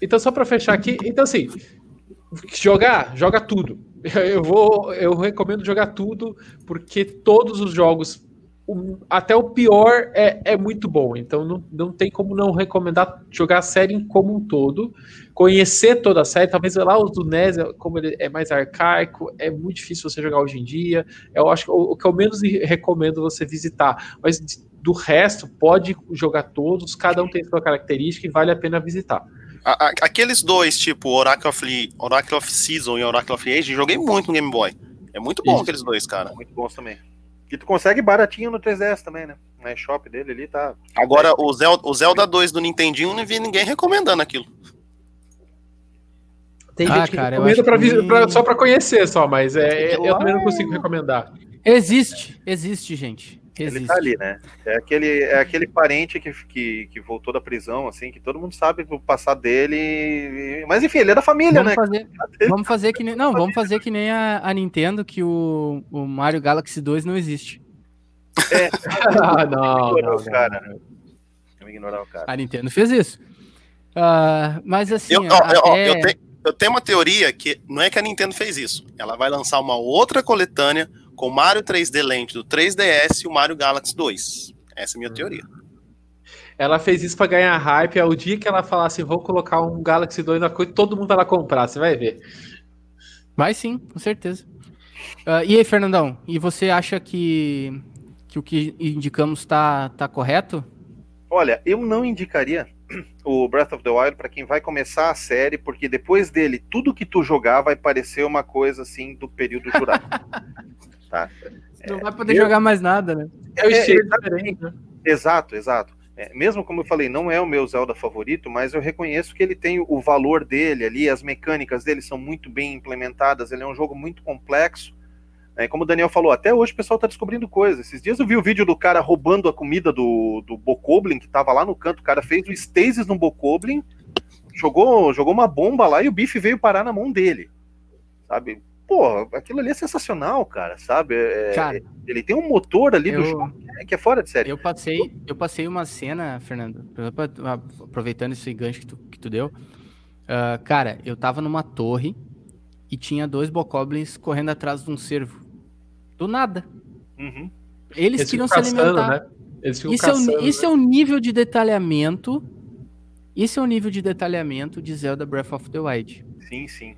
Então, só para fechar aqui, então assim, jogar, joga tudo. Eu vou, eu recomendo jogar tudo, porque todos os jogos, até o pior é, é muito bom. Então não, não tem como não recomendar jogar a série como um todo, conhecer toda a série. Talvez lá os do NES, como ele é mais arcaico, é muito difícil você jogar hoje em dia. Eu acho que o, o que eu menos recomendo você visitar. Mas do resto, pode jogar todos, cada um tem sua característica e vale a pena visitar. A, a, aqueles dois, tipo Oracle of, Oracle of Season e Oracle of Age, joguei muito no Game Boy. É muito bom Isso. aqueles dois, cara. Muito bons também. E tu consegue baratinho no 3DS também, né? Na shop dele ali tá. Agora, o Zelda, o Zelda 2 do Nintendinho, não vi ninguém recomendando aquilo. Tem ah, gente que cara, recomenda pra, que... pra, só pra conhecer só, mas é, eu também não consigo recomendar. Existe, existe, gente. Existe. Ele tá ali, né? É aquele, é aquele parente que, que, que voltou da prisão, assim, que todo mundo sabe o passado dele. Mas enfim, ele é da família, vamos né? Fazer, vamos fazer que nem. Não, vamos fazer que nem a, a Nintendo, que o, o Mario Galaxy 2 não existe. É. ah, não, não, não, cara. Né? Vamos ignorar o cara. A Nintendo fez isso. Uh, mas assim. Eu, até... eu, eu, tenho, eu tenho uma teoria que não é que a Nintendo fez isso. Ela vai lançar uma outra coletânea com o Mario 3D Land do 3DS e o Mario Galaxy 2. Essa é a minha teoria. Ela fez isso para ganhar hype. É o dia que ela falasse, assim, vou colocar um Galaxy 2 na coisa, todo mundo vai lá comprar, você vai ver. Vai sim, com certeza. Uh, e aí, Fernandão, e você acha que, que o que indicamos está tá correto? Olha, eu não indicaria o Breath of the Wild para quem vai começar a série, porque depois dele, tudo que tu jogar vai parecer uma coisa assim do período jurássico. tá? Não vai poder eu... jogar mais nada, né? É o é, estilo diferente, né? Exato, exato. É, mesmo como eu falei, não é o meu Zelda favorito, mas eu reconheço que ele tem o valor dele ali, as mecânicas dele são muito bem implementadas, ele é um jogo muito complexo. É, como o Daniel falou, até hoje o pessoal está descobrindo coisas. Esses dias eu vi o vídeo do cara roubando a comida do, do Bokoblin, que estava lá no canto, o cara fez o stasis no Bokoblin, jogou, jogou uma bomba lá e o bife veio parar na mão dele. Sabe? Pô, aquilo ali é sensacional, cara, sabe? É, é, cara, ele tem um motor ali eu, do jogo que é fora de série. Eu passei, eu passei uma cena, Fernando, aproveitando esse gancho que tu, que tu deu. Uh, cara, eu tava numa torre e tinha dois bokoblins correndo atrás de um cervo. Do nada. Uhum. Eles, Eles queriam se alimentar. Né? Eles isso, caçando, é o, isso é o nível de detalhamento. Isso é o nível de detalhamento de Zelda Breath of the Wild. Sim, sim.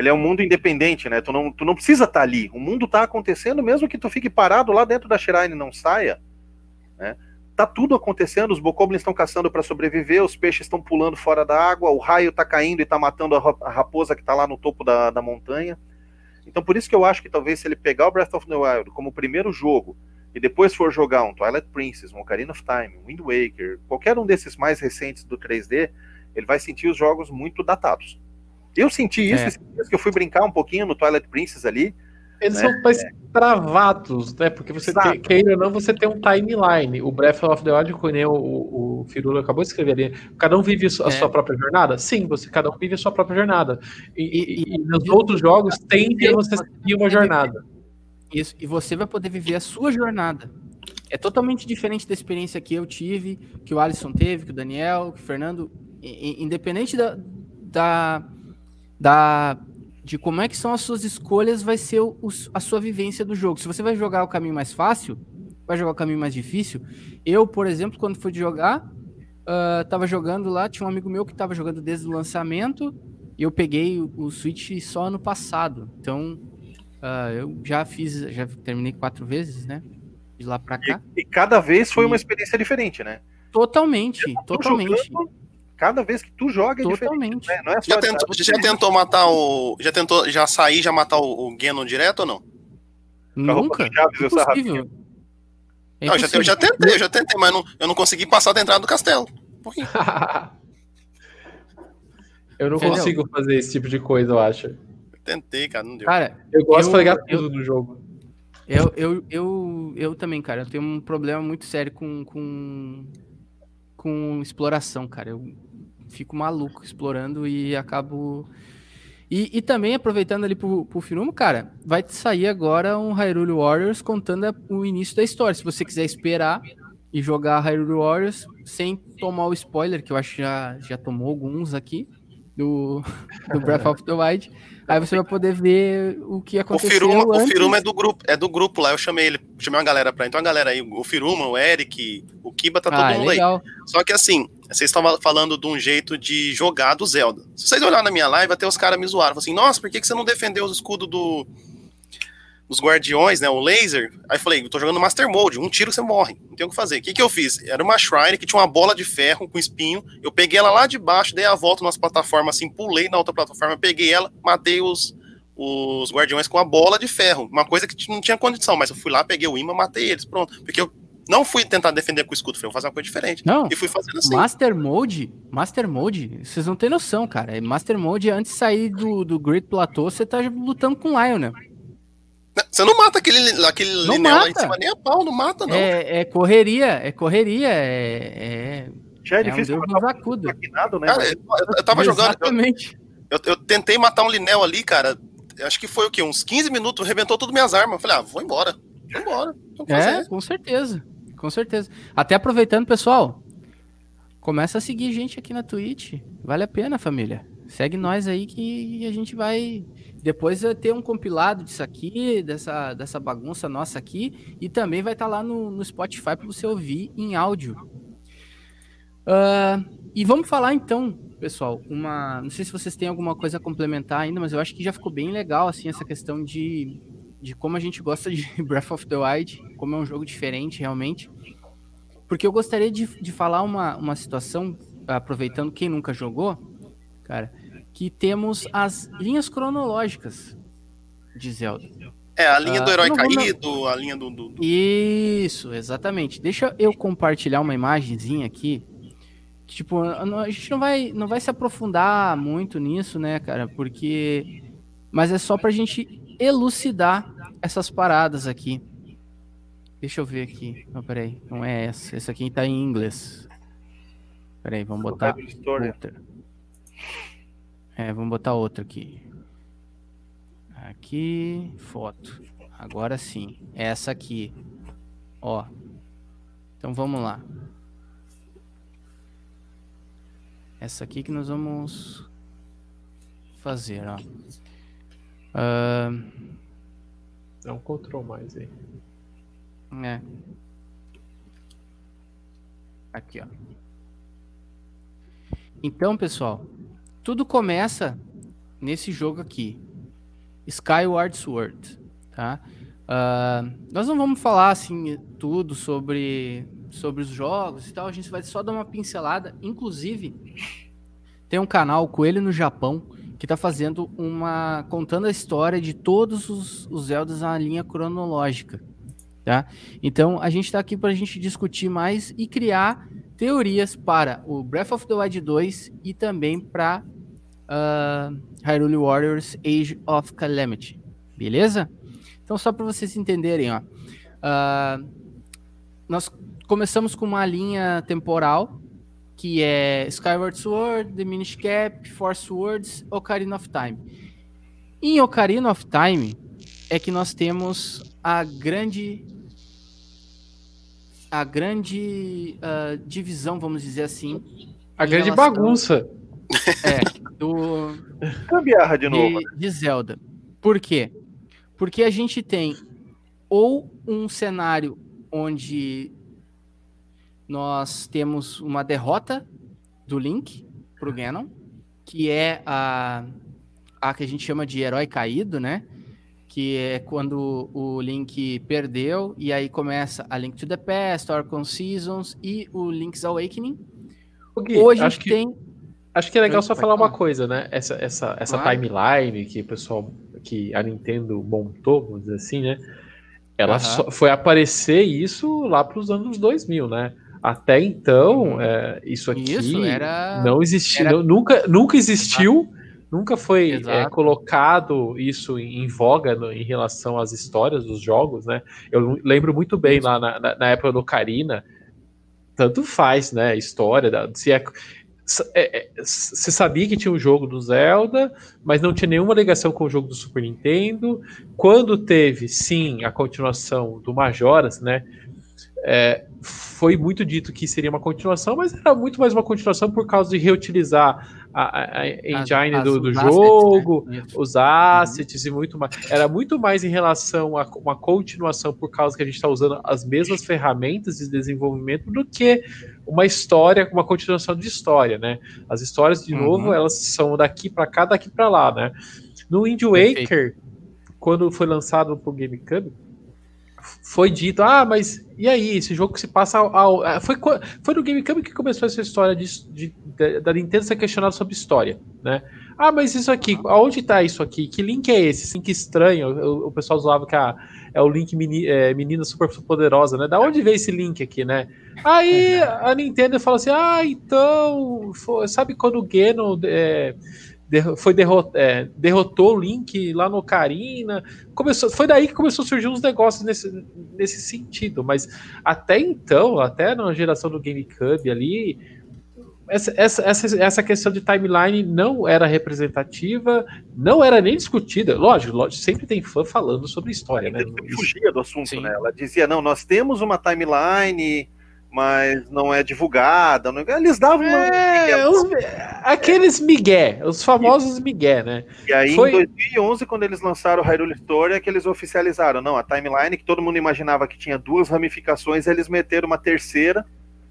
Ele é um mundo independente, né? Tu não, tu não precisa estar tá ali. O mundo tá acontecendo, mesmo que tu fique parado lá dentro da Shrine e não saia, né? Tá tudo acontecendo, os bokoblins estão caçando para sobreviver, os peixes estão pulando fora da água, o raio tá caindo e tá matando a raposa que tá lá no topo da, da montanha. Então por isso que eu acho que talvez se ele pegar o Breath of the Wild como primeiro jogo e depois for jogar um Twilight Princess, um Ocarina of Time, um Wind Waker, qualquer um desses mais recentes do 3D, ele vai sentir os jogos muito datados. Eu senti isso é. que eu fui brincar um pouquinho no Twilight Princess ali. Eles né? são mais travados, né? Porque você tem, queira ou não, você tem um timeline. O Breath of the Wild, como o, o Firula acabou de escrever ali, cada um vive a sua, é. própria jornada? Sim, você cada um vive a sua própria jornada. E, e, e nos outros jogos tem que você seguir uma jornada. Isso, e você vai poder viver a sua jornada. É totalmente diferente da experiência que eu tive, que o Alisson teve, que o Daniel, que o Fernando. Independente da, da, da de como é que são as suas escolhas, vai ser o, a sua vivência do jogo. Se você vai jogar o caminho mais fácil, vai jogar o caminho mais difícil. Eu, por exemplo, quando fui jogar, uh, tava jogando lá, tinha um amigo meu que tava jogando desde o lançamento, e eu peguei o, o Switch só ano passado. Então, uh, eu já fiz, já terminei quatro vezes, né? De lá pra cá. E, e cada vez foi e... uma experiência diferente, né? Totalmente, totalmente. Jogando, cada vez que tu joga é Totalmente. diferente. Né? Não é já, tentou, já tentou matar o. Já tentou já sair, já matar o, o Geno direto ou não? Nunca. Impossível. É não, eu já, eu já tentei, eu já tentei, mas não, eu não consegui passar da entrada do castelo. eu não Entendeu? consigo fazer esse tipo de coisa, eu acho. Eu tentei, cara, não deu. Cara, eu gosto eu, de pegar tudo no jogo. Eu, eu, eu, eu também, cara, eu tenho um problema muito sério com, com, com exploração, cara. Eu fico maluco explorando e acabo. E, e também, aproveitando ali pro, pro Firumo, cara, vai sair agora um Hyrule Warriors contando o início da história. Se você quiser esperar e jogar Hyrule Warriors sem tomar o spoiler, que eu acho que já, já tomou alguns aqui, do, do Breath of the Wild. Aí você vai poder ver o que aconteceu. O Firuma, antes. o Firuma é do grupo, é do grupo lá. Eu chamei ele, chamei uma galera pra. Então a galera aí, o Firuma, o Eric, o Kiba, tá todo ah, é mundo legal. aí. Só que assim, vocês estavam falando de um jeito de jogar do Zelda. Se vocês olharem na minha live, até os caras me zoaram. Falaram assim, nossa, por que, que você não defendeu os escudos do, os guardiões, né? O laser. Aí eu falei, eu tô jogando Master Mode, um tiro você morre, não tem o que fazer. O que, que eu fiz? Era uma Shrine que tinha uma bola de ferro com espinho. Eu peguei ela lá de baixo, dei a volta nas plataformas, assim, pulei na outra plataforma, peguei ela, matei os, os guardiões com a bola de ferro. Uma coisa que não tinha condição, mas eu fui lá, peguei o imã, matei eles, pronto. Porque eu não fui tentar defender com o escudo, fui fazer uma coisa diferente. Não. E fui fazendo assim. Master Mode, Master Mode, vocês não têm noção, cara. Master Mode, antes de sair do, do Great Plateau, você tá lutando com o Lion, né? Você não mata aquele, aquele não mata. lá em cima nem a pau, não mata, não. É, é correria, é correria, é. é Já é, é difícil um Deus macudo. Né, cara, eu, eu, tava Exatamente. jogando. Eu, eu, eu, tentei matar um Linel ali, cara. Acho que foi o quê? Uns 15 minutos, rebentou tudo minhas armas. Eu falei, ah, vou embora. Vou embora. É, com certeza. Com certeza. Até aproveitando, pessoal. Começa a seguir gente aqui na Twitch. Vale a pena, família. Segue nós aí que a gente vai depois vai ter um compilado disso aqui, dessa, dessa bagunça nossa aqui, e também vai estar tá lá no, no Spotify para você ouvir em áudio. Uh, e vamos falar então, pessoal, uma. Não sei se vocês têm alguma coisa a complementar ainda, mas eu acho que já ficou bem legal assim essa questão de, de como a gente gosta de Breath of the Wild, como é um jogo diferente realmente. Porque eu gostaria de, de falar uma, uma situação, aproveitando quem nunca jogou, cara, que temos as linhas cronológicas de Zelda. É, a linha do ah, herói caído, a linha do, do, do, Isso, exatamente. Deixa eu compartilhar uma imagenzinha aqui. Que, tipo, a gente não vai, não vai se aprofundar muito nisso, né, cara? Porque. Mas é só pra gente elucidar essas paradas aqui. Deixa eu ver aqui. Não, peraí. Não é essa. Essa aqui tá em inglês. Peraí, vamos botar outra. É, vamos botar outra aqui. Aqui, foto. Agora sim. Essa aqui. Ó. Então vamos lá. Essa aqui que nós vamos fazer, ó. Uh... Dá um control mais aí. É. Aqui, ó. Então, pessoal, tudo começa nesse jogo aqui, Skyward Sword, tá? Uh, nós não vamos falar assim tudo sobre sobre os jogos e tal, a gente vai só dar uma pincelada. Inclusive, tem um canal Coelho no Japão que está fazendo uma contando a história de todos os, os Zeldas na linha cronológica, tá? Então a gente está aqui para a gente discutir mais e criar teorias para o Breath of the Wild 2 e também para uh, Hyrule Warriors Age of Calamity. Beleza? Então, só para vocês entenderem, ó. Uh, nós começamos com uma linha temporal que é Skyward Sword, The Minish Cap, Force Words, Ocarina of Time. Em Ocarina of Time é que nós temos a grande a grande uh, divisão, vamos dizer assim. A grande relação, bagunça. É, do. Cambiarra de novo. De, de Zelda. Por quê? Porque a gente tem ou um cenário onde nós temos uma derrota do Link pro Ganon, que é a, a que a gente chama de herói caído, né? Que é quando o Link perdeu, e aí começa a Link to the Past, Orcon Seasons e o Link's Awakening. Gui, a gente acho tem. Que, acho que é legal só falar uma coisa, né? Essa, essa, essa claro. timeline que o pessoal, que a Nintendo montou, vamos dizer assim, né? Ela uhum. foi aparecer isso lá para os anos 2000, né? Até então, uhum. é, isso aqui isso era... não existiu, era... nunca, nunca existiu, nunca foi é, colocado isso em, em voga no, em relação às histórias dos jogos, né? Eu lembro muito bem lá na, na, na época do Karina, tanto faz, né? História, se é, é, é, você sabia que tinha um jogo do Zelda, mas não tinha nenhuma ligação com o jogo do Super Nintendo. Quando teve, sim, a continuação do Majoras, né? É, foi muito dito que seria uma continuação, mas era muito mais uma continuação por causa de reutilizar a, a engine as, do, do jogo, assets, né? os assets uhum. e muito mais. Era muito mais em relação a uma continuação por causa que a gente está usando as mesmas ferramentas de desenvolvimento do que uma história, uma continuação de história, né? As histórias, de uhum. novo, elas são daqui para cá, daqui para lá, né? No Wind Waker, Perfeito. quando foi lançado pro GameCube, foi dito, ah, mas e aí, esse jogo que se passa ao. ao é, foi, foi no GameCube que começou essa história de, de, de, da Nintendo ser questionada sobre história, né? Ah, mas isso aqui, aonde tá isso aqui? Que link é esse? Esse link estranho. O, o pessoal zoava que a, é o link meni, é, menina super poderosa, né? Da onde veio esse link aqui, né? Aí a Nintendo fala assim: ah, então. Foi, sabe quando o Geno. É, foi derrot, é, derrotou o Link lá no Ocarina. Começou, foi daí que começou a surgir uns negócios nesse, nesse sentido. Mas até então, até na geração do GameCube ali, essa, essa, essa, essa questão de timeline não era representativa, não era nem discutida. Lógico, lógico sempre tem fã falando sobre história, né? Fugia do assunto, Sim. né? Ela dizia, não, nós temos uma timeline mas não é divulgada. Não... Eles davam é, uma... os... aqueles migué, os famosos migué, né? E aí Foi... em 2011, quando eles lançaram o Hyrule Story, é que eles oficializaram, não, a timeline que todo mundo imaginava que tinha duas ramificações, eles meteram uma terceira.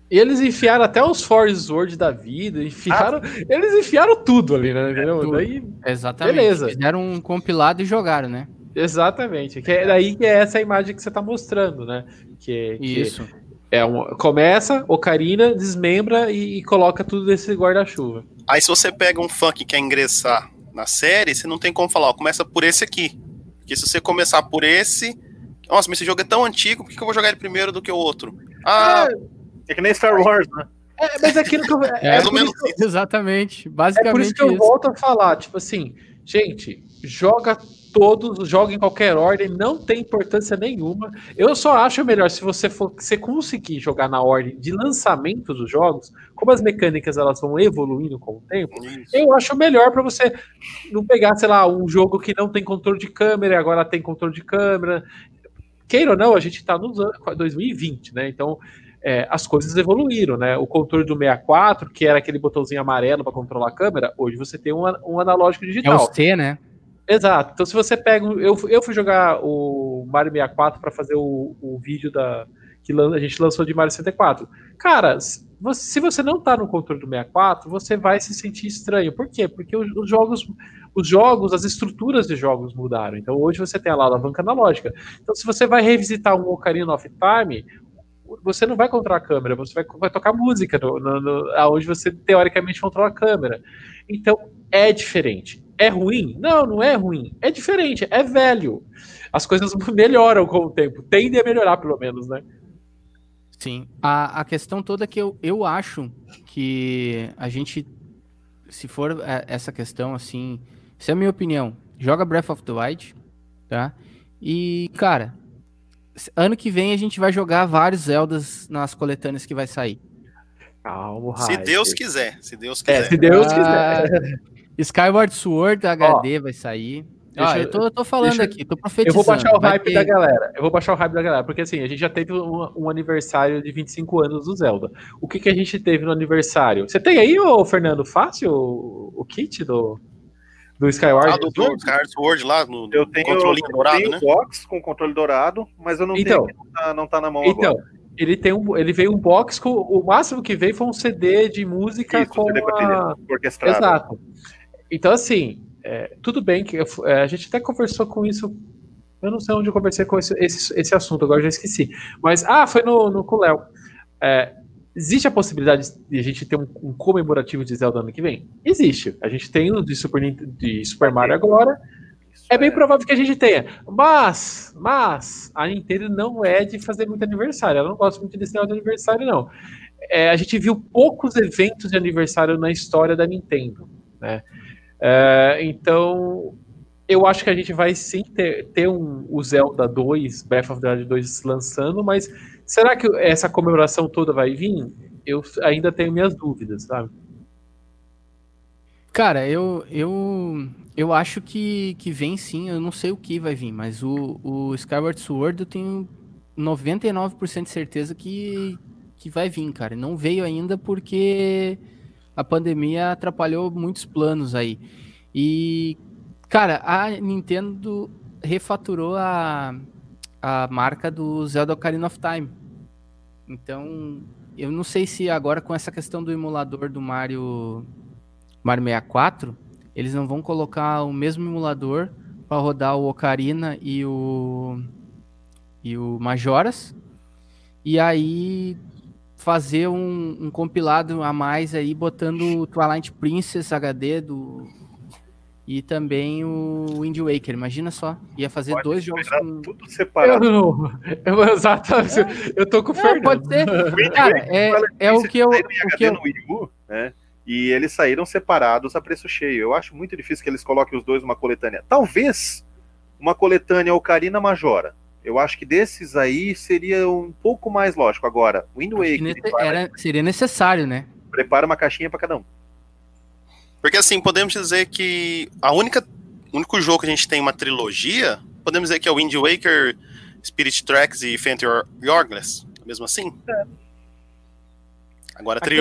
E eles enfiaram até os Force Word da vida, enfiaram, ah, eles enfiaram tudo ali, né? É, tudo. Daí, Exatamente. Beleza. Fizeram um compilado e jogaram, né? Exatamente. Que é daí que é essa imagem que você está mostrando, né? Que, Isso. É uma, começa, Ocarina, desmembra e, e coloca tudo nesse guarda-chuva. Aí se você pega um fã que quer ingressar na série, você não tem como falar, ó, começa por esse aqui. Porque se você começar por esse. Nossa, mas esse jogo é tão antigo, por que eu vou jogar ele primeiro do que o outro? Ah. É, é que nem Star Wars, né? É, mas é aquilo que eu. É, é, é menos Exatamente. Basicamente. É por isso que eu isso. volto a falar, tipo assim, gente, joga todos, joga em qualquer ordem, não tem importância nenhuma. Eu só acho melhor se você for você conseguir jogar na ordem de lançamento dos jogos, como as mecânicas elas vão evoluindo com o tempo, Isso. eu acho melhor para você não pegar, sei lá, um jogo que não tem controle de câmera e agora tem controle de câmera. Queira ou não, a gente está no 2020, né? Então, é, as coisas evoluíram, né? O controle do 64, que era aquele botãozinho amarelo para controlar a câmera, hoje você tem um, um analógico digital. É o C, né? Exato. Então, se você pega. Eu, eu fui jogar o Mario 64 para fazer o, o vídeo da que a gente lançou de Mario 64. Cara, se você não tá no controle do 64, você vai se sentir estranho. Por quê? Porque os, os jogos, os jogos, as estruturas de jogos mudaram. Então hoje você tem a alavanca analógica. Então se você vai revisitar um Ocarina of Time, você não vai controlar a câmera, você vai, vai tocar música no, no, no, onde você teoricamente controla a câmera. Então é diferente. É ruim? Não, não é ruim. É diferente, é velho. As coisas melhoram com o tempo, tendem a melhorar, pelo menos, né? Sim. A, a questão toda é que eu, eu acho que a gente, se for é, essa questão assim, essa é a minha opinião, joga Breath of the Wild, tá? E, cara, ano que vem a gente vai jogar vários Zeldas nas coletâneas que vai sair. Calma, Se Deus quiser, se Deus quiser. É, se Deus ah, quiser. Skyward Sword HD Ó, vai sair. Deixa, ah, eu, tô, eu tô falando deixa, aqui, tô profetizando. Eu vou baixar o hype ter... da galera. Eu vou baixar o hype da galera, porque assim, a gente já teve um, um, aniversário de 25 anos do Zelda. O que, que a gente teve no aniversário? Você tem aí, ô, Fernando, fácil o, o kit do, do Skyward? Ah, do, do Skyward Sword lá, no eu tenho, controle dourado, tenho né? box com controle dourado, mas eu não então, tenho, não tá, não tá na mão então, agora. Ele, tem um, ele veio um box com. O máximo que veio foi um CD de música Isso, com. CD a... Exato. Então, assim, é, tudo bem que é, a gente até conversou com isso. Eu não sei onde eu conversei com esse, esse, esse assunto, agora já esqueci. Mas, ah, foi no, no com o Léo. É, existe a possibilidade de a gente ter um, um, comemorativo de Zelda ano que vem? Existe. A gente tem o de Super, de Super Mario agora. É bem provável que a gente tenha. Mas, mas, a Nintendo não é de fazer muito aniversário. Ela não gosta muito desse negócio de aniversário, não. É, a gente viu poucos eventos de aniversário na história da Nintendo. Né? É, então, eu acho que a gente vai sim ter, ter um, o Zelda 2, Breath of the Wild 2 lançando, mas será que essa comemoração toda vai vir? Eu ainda tenho minhas dúvidas, sabe? Cara, eu, eu, eu acho que, que vem sim, eu não sei o que vai vir, mas o, o Skyward Sword eu tenho 99% de certeza que, que vai vir, cara. Não veio ainda porque a pandemia atrapalhou muitos planos aí. E, cara, a Nintendo refaturou a, a marca do Zelda Ocarina of Time. Então, eu não sei se agora com essa questão do emulador do Mario, Mario 64, eles não vão colocar o mesmo emulador para rodar o Ocarina e o e o Majoras. E aí fazer um, um, compilado a mais aí, botando o Twilight Princess HD do. E também o Wind Waker, imagina só. Ia fazer pode dois jogos com. Tudo separado. Eu, não, eu, exatamente. É. Eu tô com o é, Fernando. Pode ser. Cara, é, é o que eu. O que eu... U, né? E eles saíram separados a preço cheio. Eu acho muito difícil que eles coloquem os dois numa coletânea. Talvez uma coletânea Ocarina Majora eu acho que desses aí seria um pouco mais lógico. Agora, Wind Waker. Era, seria necessário, né? Prepara uma caixinha para cada um. Porque assim, podemos dizer que a única o único jogo que a gente tem uma trilogia, podemos dizer que é o Wind Waker, Spirit Tracks e Phantom Yorgless, mesmo assim? É. Agora, tri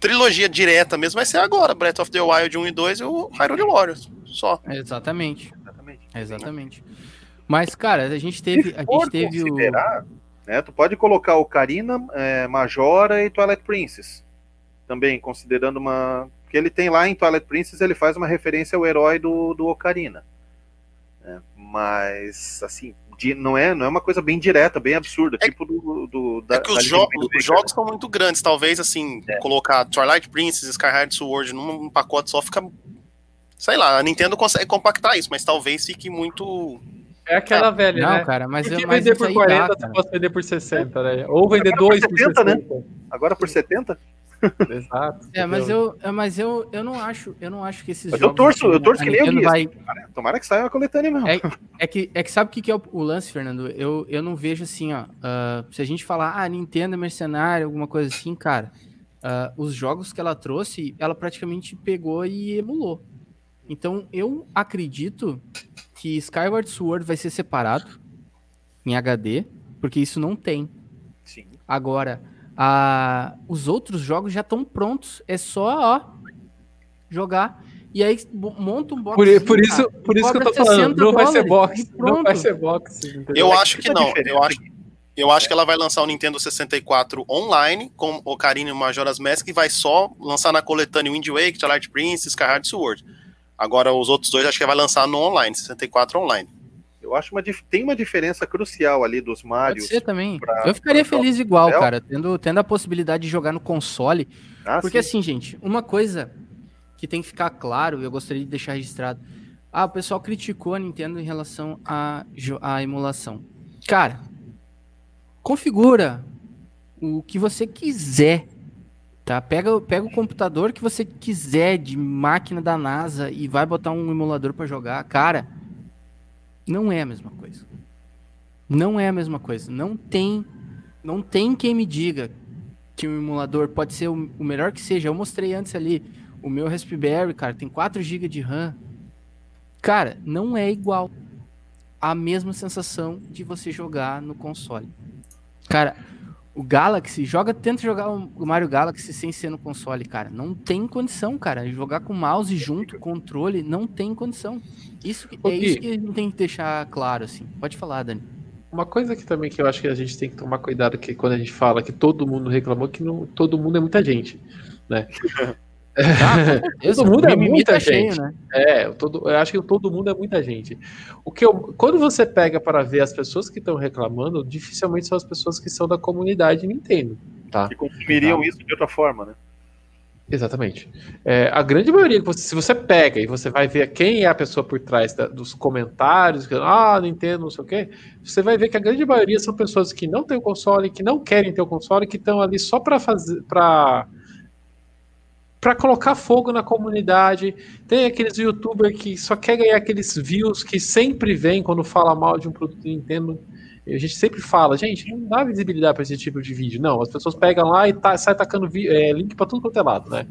trilogia direta mesmo vai ser agora, Breath of the Wild 1 e 2 e o Hyrule Warriors, só. Exatamente. Exatamente. Exatamente. Mas, cara, a gente teve. A gente teve o. Né, tu pode colocar o Karina, é, Majora e Twilight Princess. Também, considerando uma. que ele tem lá em Twilight Princess, ele faz uma referência ao herói do, do Ocarina. É, mas, assim, de, não, é, não é uma coisa bem direta, bem absurda, é, tipo do. do da, é que os, jo os jogos são muito grandes, talvez, assim, é. colocar Twilight Princess, Skyward Sword num pacote só fica. Sei lá, a Nintendo consegue compactar isso, mas talvez fique muito é aquela é, velha, não, né? cara, mas que mas vender por 40 dá, se posso vender por 60, né? Ou vender Agora dois por 70, por 60. Né? Agora por 70? Exato. É, mas eu, é, mas eu, eu não acho, eu não acho que esses mas jogos. Eu torço, eu torço que nem eu vai... Tomara, tomara que saia uma coletânea mesmo. É, é, que, é que sabe o que, que é o, o, lance, Fernando? Eu, eu não vejo assim, ó. Uh, se a gente falar, ah, Nintendo é mercenário, alguma coisa assim, cara, uh, os jogos que ela trouxe, ela praticamente pegou e emulou. Então eu acredito que Skyward Sword vai ser separado em HD, porque isso não tem. Sim. Agora, a, os outros jogos já estão prontos, é só ó, jogar. E aí monta um box. Por, por isso, por isso que eu tô falando, não vai ser box. Não vai ser box. Eu acho que não. Eu acho, eu acho que ela vai lançar o Nintendo 64 online com o Ocarina e o Majora's Mask e vai só lançar na coletânea Wind Waker, Twilight Princess, Skyward Sword. Agora os outros dois acho que vai lançar no online, 64 online. Eu acho uma tem uma diferença crucial ali dos Mario. Pode ser também. Pra, eu ficaria feliz igual, cara, tendo, tendo a possibilidade de jogar no console. Ah, porque sim. assim, gente, uma coisa que tem que ficar claro, eu gostaria de deixar registrado. Ah, o pessoal criticou a Nintendo em relação à, à emulação. Cara, configura o que você quiser Tá? Pega, pega o computador que você quiser de máquina da NASA e vai botar um emulador para jogar. Cara, Não é a mesma coisa. Não é a mesma coisa. Não tem, não tem quem me diga que um emulador pode ser o, o melhor que seja. Eu mostrei antes ali o meu Raspberry, cara, tem 4 GB de RAM. Cara, não é igual a mesma sensação de você jogar no console. Cara, o Galaxy, joga, tenta jogar o Mario Galaxy sem ser no console, cara. Não tem condição, cara. Jogar com mouse junto, controle, não tem condição. Isso, é isso que a gente tem que deixar claro, assim. Pode falar, Dani. Uma coisa que também que eu acho que a gente tem que tomar cuidado que quando a gente fala que todo mundo reclamou, que não, todo mundo é muita gente, né? Ah, todo mundo é muita tá gente. Cheio, né? É, todo, eu acho que todo mundo é muita gente. O que eu, quando você pega para ver as pessoas que estão reclamando, dificilmente são as pessoas que são da comunidade Nintendo, tá? Que consumiriam tá. isso de outra forma, né? Exatamente. É, a grande maioria, se você pega e você vai ver quem é a pessoa por trás da, dos comentários, que, ah, Nintendo, não sei o quê, você vai ver que a grande maioria são pessoas que não têm o console, que não querem ter o console, que estão ali só para fazer, para para colocar fogo na comunidade. Tem aqueles youtubers que só quer ganhar aqueles views que sempre vem quando fala mal de um produto Nintendo. A gente sempre fala, gente, não dá visibilidade para esse tipo de vídeo. Não, as pessoas pegam lá e tá, sai tacando é, link para tudo quanto é lado, né?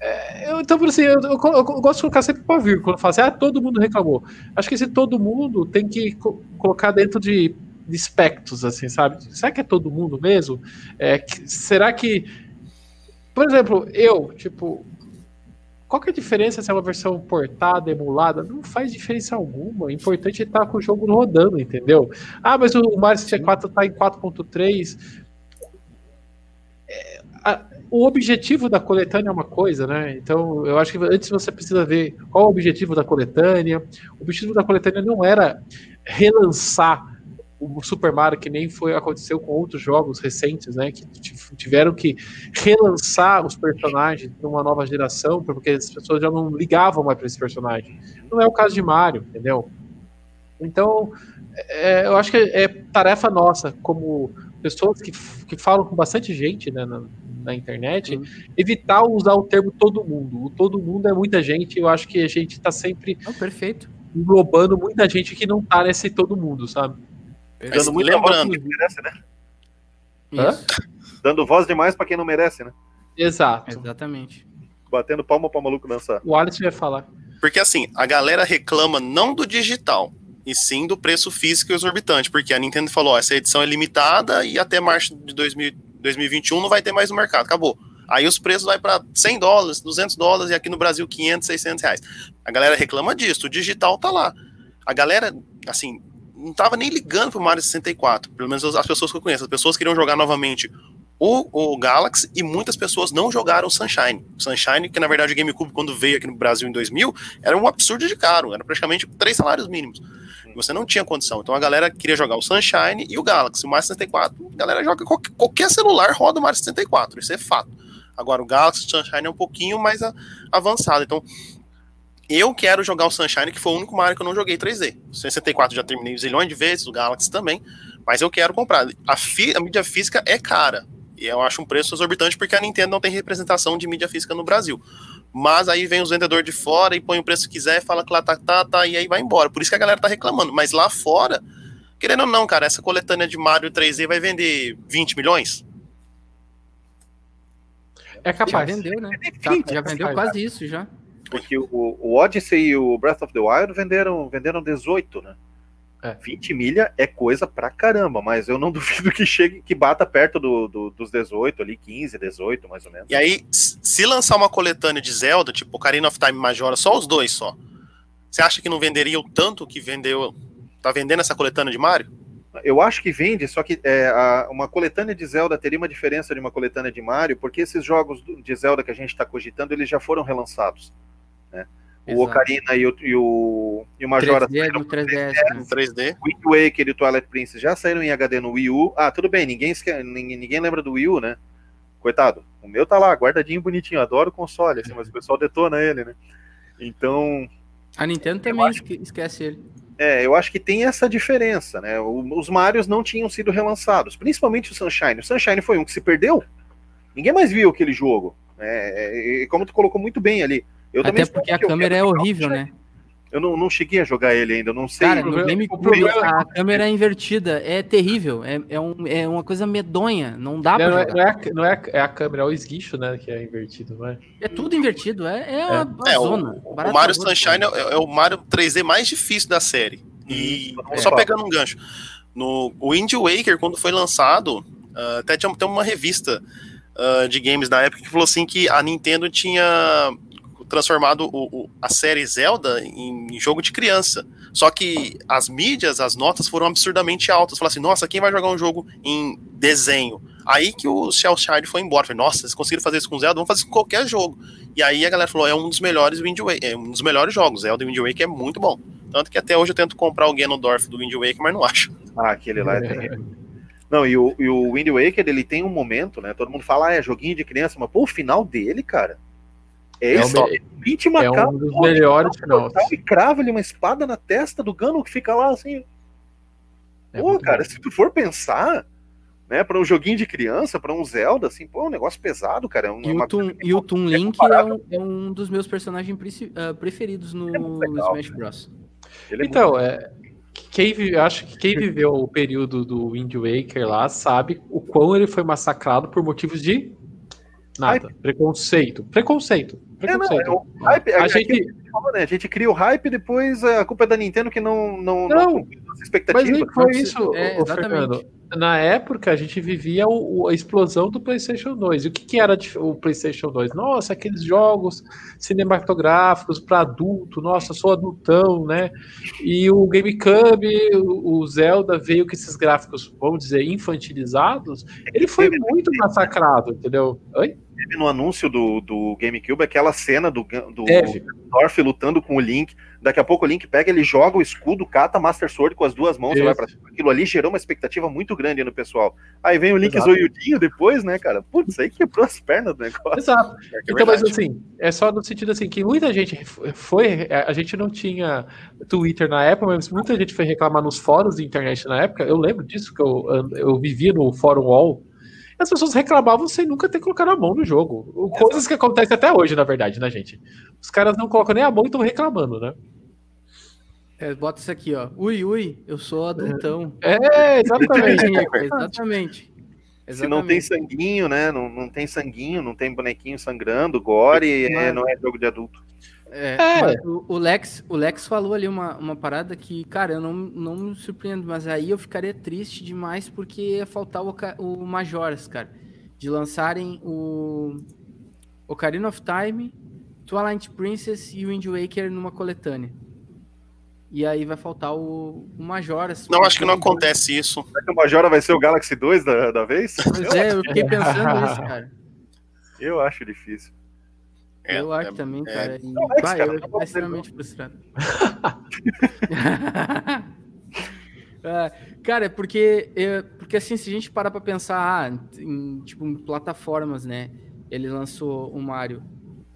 É, eu, então, por assim, eu, eu, eu, gosto de colocar sempre uma vírgula, falar assim, ah, todo mundo reclamou. Acho que esse todo mundo tem que co colocar dentro de, de espectros, assim, sabe? Será que é todo mundo mesmo? É, que, será que por exemplo, eu, tipo, qual que é a diferença se é uma versão portada, emulada? Não faz diferença alguma. O importante é estar com o jogo rodando, entendeu? Ah, mas o Mario 64 está em 4.3. É, o objetivo da coletânea é uma coisa, né? Então, eu acho que antes você precisa ver qual é o objetivo da coletânea. O objetivo da coletânea não era relançar o Super Mario, que nem foi aconteceu com outros jogos recentes, né? Que tiveram que relançar os personagens para uma nova geração, porque as pessoas já não ligavam mais para esse personagem. Não é o caso de Mario, entendeu? Então, é, eu acho que é tarefa nossa, como pessoas que, que falam com bastante gente né, na, na internet, uhum. evitar usar o termo todo mundo. O todo mundo é muita gente, eu acho que a gente está sempre. Oh, perfeito. Englobando muita gente que não está nesse todo mundo, sabe? Dando muita lembrando. voz merece, né? Dando voz demais para quem não merece, né? Exato. Exatamente. Batendo palma para maluco dançar. O Alisson vai falar. Porque assim, a galera reclama não do digital, e sim do preço físico exorbitante, porque a Nintendo falou, ó, essa edição é limitada e até março de 2000, 2021 não vai ter mais no mercado, acabou. Aí os preços vai para 100 dólares, 200 dólares e aqui no Brasil 500, 600 reais. A galera reclama disso, o digital tá lá. A galera, assim, não tava nem ligando pro Mario 64. Pelo menos as pessoas que eu conheço. As pessoas queriam jogar novamente o, o Galaxy e muitas pessoas não jogaram o Sunshine. O Sunshine, que na verdade o GameCube, quando veio aqui no Brasil em 2000, era um absurdo de caro. Era praticamente três salários mínimos. Você não tinha condição. Então a galera queria jogar o Sunshine e o Galaxy. O Mario 64, a galera joga qualquer, qualquer celular roda o Mario 64. Isso é fato. Agora o Galaxy o Sunshine é um pouquinho mais a, avançado. Então eu quero jogar o Sunshine, que foi o único Mario que eu não joguei 3D. O 64 já terminei zilhões de vezes, o Galaxy também, mas eu quero comprar. A, a mídia física é cara, e eu acho um preço exorbitante porque a Nintendo não tem representação de mídia física no Brasil. Mas aí vem os vendedores de fora e põe o preço que quiser, fala que lá tá, tá, tá, e aí vai embora. Por isso que a galera tá reclamando. Mas lá fora, querendo ou não, cara, essa coletânea de Mario 3D vai vender 20 milhões? É capaz. Já vendeu, né? Já, já vendeu quase isso já. Porque o, o Odyssey e o Breath of the Wild venderam, venderam 18, né? É. 20 milha é coisa pra caramba, mas eu não duvido que chegue, que bata perto do, do, dos 18 ali, 15, 18, mais ou menos. E aí, se lançar uma coletânea de Zelda, tipo Ocarina of Time Majora, só os dois só, você acha que não venderia o tanto que vendeu, tá vendendo essa coletânea de Mario? Eu acho que vende, só que é, a, uma coletânea de Zelda teria uma diferença de uma coletânea de Mario, porque esses jogos de Zelda que a gente está cogitando, eles já foram relançados. Né? O Ocarina e o, e o, e o Majora 3D, no 3DS, 3D. Né? O Wind Waker e o Twilight Princess já saíram em HD no Wii U. Ah, tudo bem, ninguém, ninguém, ninguém lembra do Wii U, né? Coitado, o meu tá lá, guardadinho, bonitinho, adoro o console, assim, mas o pessoal detona ele, né? Então. A Nintendo também acho, esquece ele. É, eu acho que tem essa diferença, né? Os Marios não tinham sido relançados, principalmente o Sunshine. O Sunshine foi um que se perdeu. Ninguém mais viu aquele jogo. É, e como tu colocou muito bem ali, eu Até porque a câmera é horrível, né? Eu não, não cheguei a jogar ele ainda, eu não sei. Cara, no GameCube a câmera é invertida, é terrível, é, é, um, é uma coisa medonha, não dá não, pra não jogar. É, não, é, não é, a, é a câmera, é o esguicho, né, que é invertido, não é? É tudo invertido, é, é, uma, uma É, zona. o, o Mario. Sunshine é, é o Mario 3D mais difícil da série. E Uhum. só pegando um gancho. No o Wind Waker, quando foi lançado, ah, até tinha, uma revista ah, de games na época que falou assim que a Nintendo tinha transformado o- o- a série Zelda em jogo de criança. Só que as mídias, as notas foram absurdamente altas. Falaram assim, nossa, quem vai jogar um jogo em desenho? Aí que o Shell Shard foi embora. Falei, nossa, vocês conseguiram fazer isso com Zelda? Vamos fazer isso com qualquer jogo. E aí a galera falou, é um dos melhores Wind Waker, é um dos melhores jogos. Zelda Wind Waker é muito bom. Tanto que até hoje eu tento comprar o Ganondorf do Wind Waker, mas não acho. Ah, aquele lá é terrível. Não, e o, e o Wind Waker, ele tem um momento, né? Todo mundo fala, ah, é joguinho de criança, mas pô, o final dele, cara. É, É o isso, me- é 20 É um dos melhores finais. E crava-lhe uma espada na testa do Gano que fica lá assim. É pô, cara, bom. se tu for pensar, né, pra um joguinho de criança, pra um Zelda, assim, pô, é um negócio pesado, cara. É um- E o Toon, e o Toon é Link é um, é um dos meus personagens ah, preferidos no É legal, Smash Bros. ele Então, é, quem, acho que quem viveu o período do Wind Waker lá sabe o quão ele foi massacrado por motivos de nada. Preconceito. Preconceito. É, não, Preconceito. é o hype, a é gente, falou, né? A gente cria o hype depois a culpa é da Nintendo que não não, Não, cumpriu as Mas expectativas. nem foi Não, isso, é, ô, exatamente. Fernando. Na época, a gente vivia o- o- a explosão do PlayStation 2. E o que, que era o PlayStation 2? Nossa, aqueles jogos cinematográficos para adulto. Nossa, sou adultão, né? E o GameCube, o o Zelda veio com esses gráficos, vamos dizer, infantilizados. Ele foi muito massacrado, entendeu? Oi? Teve no anúncio do, do GameCube aquela cena do, do. Dorf lutando com o Link. Daqui a pouco o Link pega, ele joga o escudo, cata Master Sword com as duas mãos e Isso. vai pra cima. Aquilo ali gerou uma expectativa muito grande no pessoal. Aí vem o Link Exato. zoiudinho depois, né, cara? Putz, aí quebrou as pernas do negócio. Exato. É Então, mas assim, é só no sentido assim, que muita gente foi. A gente não tinha Twitter na época, mas muita gente foi reclamar nos fóruns de internet na época. Eu lembro disso, que eu, eu vivia no fórum wall. As pessoas reclamavam sem nunca ter colocado a mão no jogo. Coisas que acontecem até hoje, na verdade, né, gente? Os caras não colocam nem a mão e estão reclamando, né? É, bota isso aqui, ó. Ui, ui, eu sou adultão. É, exatamente. exatamente. Se não tem sanguinho, né? Não, não tem sanguinho, não tem bonequinho sangrando, gore, é, não é jogo de adulto. É, É. o, o Lex, o Lex falou ali uma, uma parada que, cara, eu não, não me surpreendo, mas aí eu ficaria triste demais porque ia faltar o, o Majoras, cara. De lançarem o Ocarina of Time, Twilight Princess e Wind Waker numa coletânea. E aí vai faltar o, o Majoras. Não, acho que não acontece isso. Será que o Majora vai ser o Galaxy 2 da, da vez? Pois é, eu fiquei pensando nisso, cara. Eu acho difícil. É, eu acho é- também, é- cara. E, Não, bah, cara, eu não ficar dizer extremamente frustrado. Ah, cara, é porque, é, porque assim, se a gente parar pra pensar ah, em, tipo, em plataformas, né? Ele lançou o Mario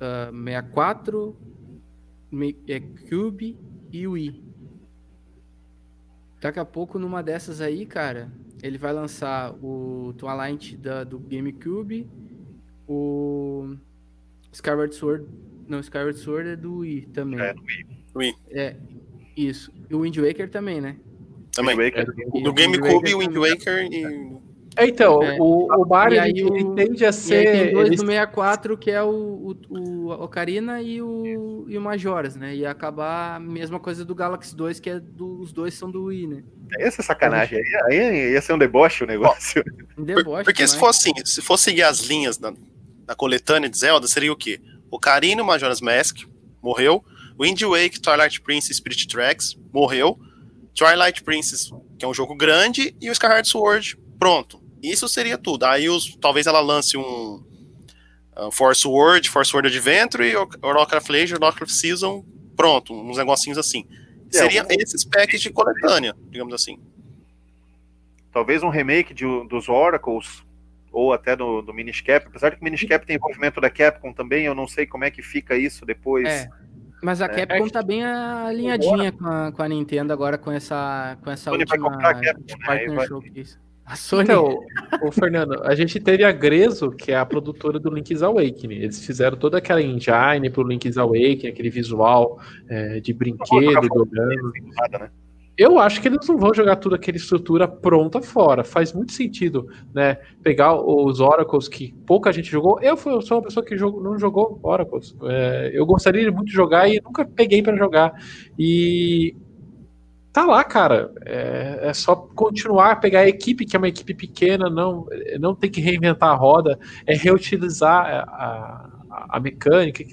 ah, 64, Me- é, Cube e Wii. Daqui a pouco, numa dessas aí, cara, ele vai lançar o Twilight da, do GameCube, o Skyward Sword. Não, Skyward Sword é do Wii também. É, É, isso. E o Wind Waker também, né? Também. Wind Waker. E Do o GameCube, Wind também. Waker e. Então, É. o, o Mario E aí ele, o- ele tende a E aí ser. tem dois ele- do 64, que é o, o, o Ocarina e o, e o Majoras, né? E acabar a mesma coisa do Galaxy 2, que é do, os dois são do Wii, né? Essa sacanagem aí, aí ia ser um deboche o negócio. Um Por- deboche Porque se fosse assim, se fosse seguir as linhas da, da coletânea de Zelda, seria o quê? Ocarina, Majora's Mask, morreu. Wind Waker, Twilight Princess, Spirit Tracks, morreu. Twilight Princess, que é um jogo grande, e o Skyward Sword, pronto. Isso seria tudo. Aí os, talvez ela lance um uh, Force Word, Force Word Adventure, e o Oracle of Age, Oracle of Season, pronto, uns negocinhos assim. É, Seria um- esses packs de coletânea, digamos assim. Talvez um remake de- dos Oracles, ou até do, do Minish Cap. Apesar de que o Minish Cap tem envolvimento da Capcom também, eu não sei como é que fica isso depois. É. Mas a É. Capcom tá bem alinhadinha com a, com a Nintendo agora com essa, com essa Sony vai última comprar a Capcom, né? Partner vai- showcase. A Sony. Então, o Fernando, a gente teve a Grezo, que é a produtora do Link's Awakening. Eles fizeram toda aquela engine pro Link's Awakening, aquele visual é, de brinquedo, dorando. Né? Eu acho que eles não vão jogar tudo aquela estrutura pronta fora. Faz muito sentido, né? Pegar os Oracles que pouca gente jogou. Eu, sou uma pessoa que não jogou Oracles. É, eu gostaria muito de jogar e nunca peguei para jogar. E tá lá, cara. É, é, só continuar, pegar a equipe, que é uma equipe pequena, não, não tem que reinventar a roda, é reutilizar a, a, a mecânica.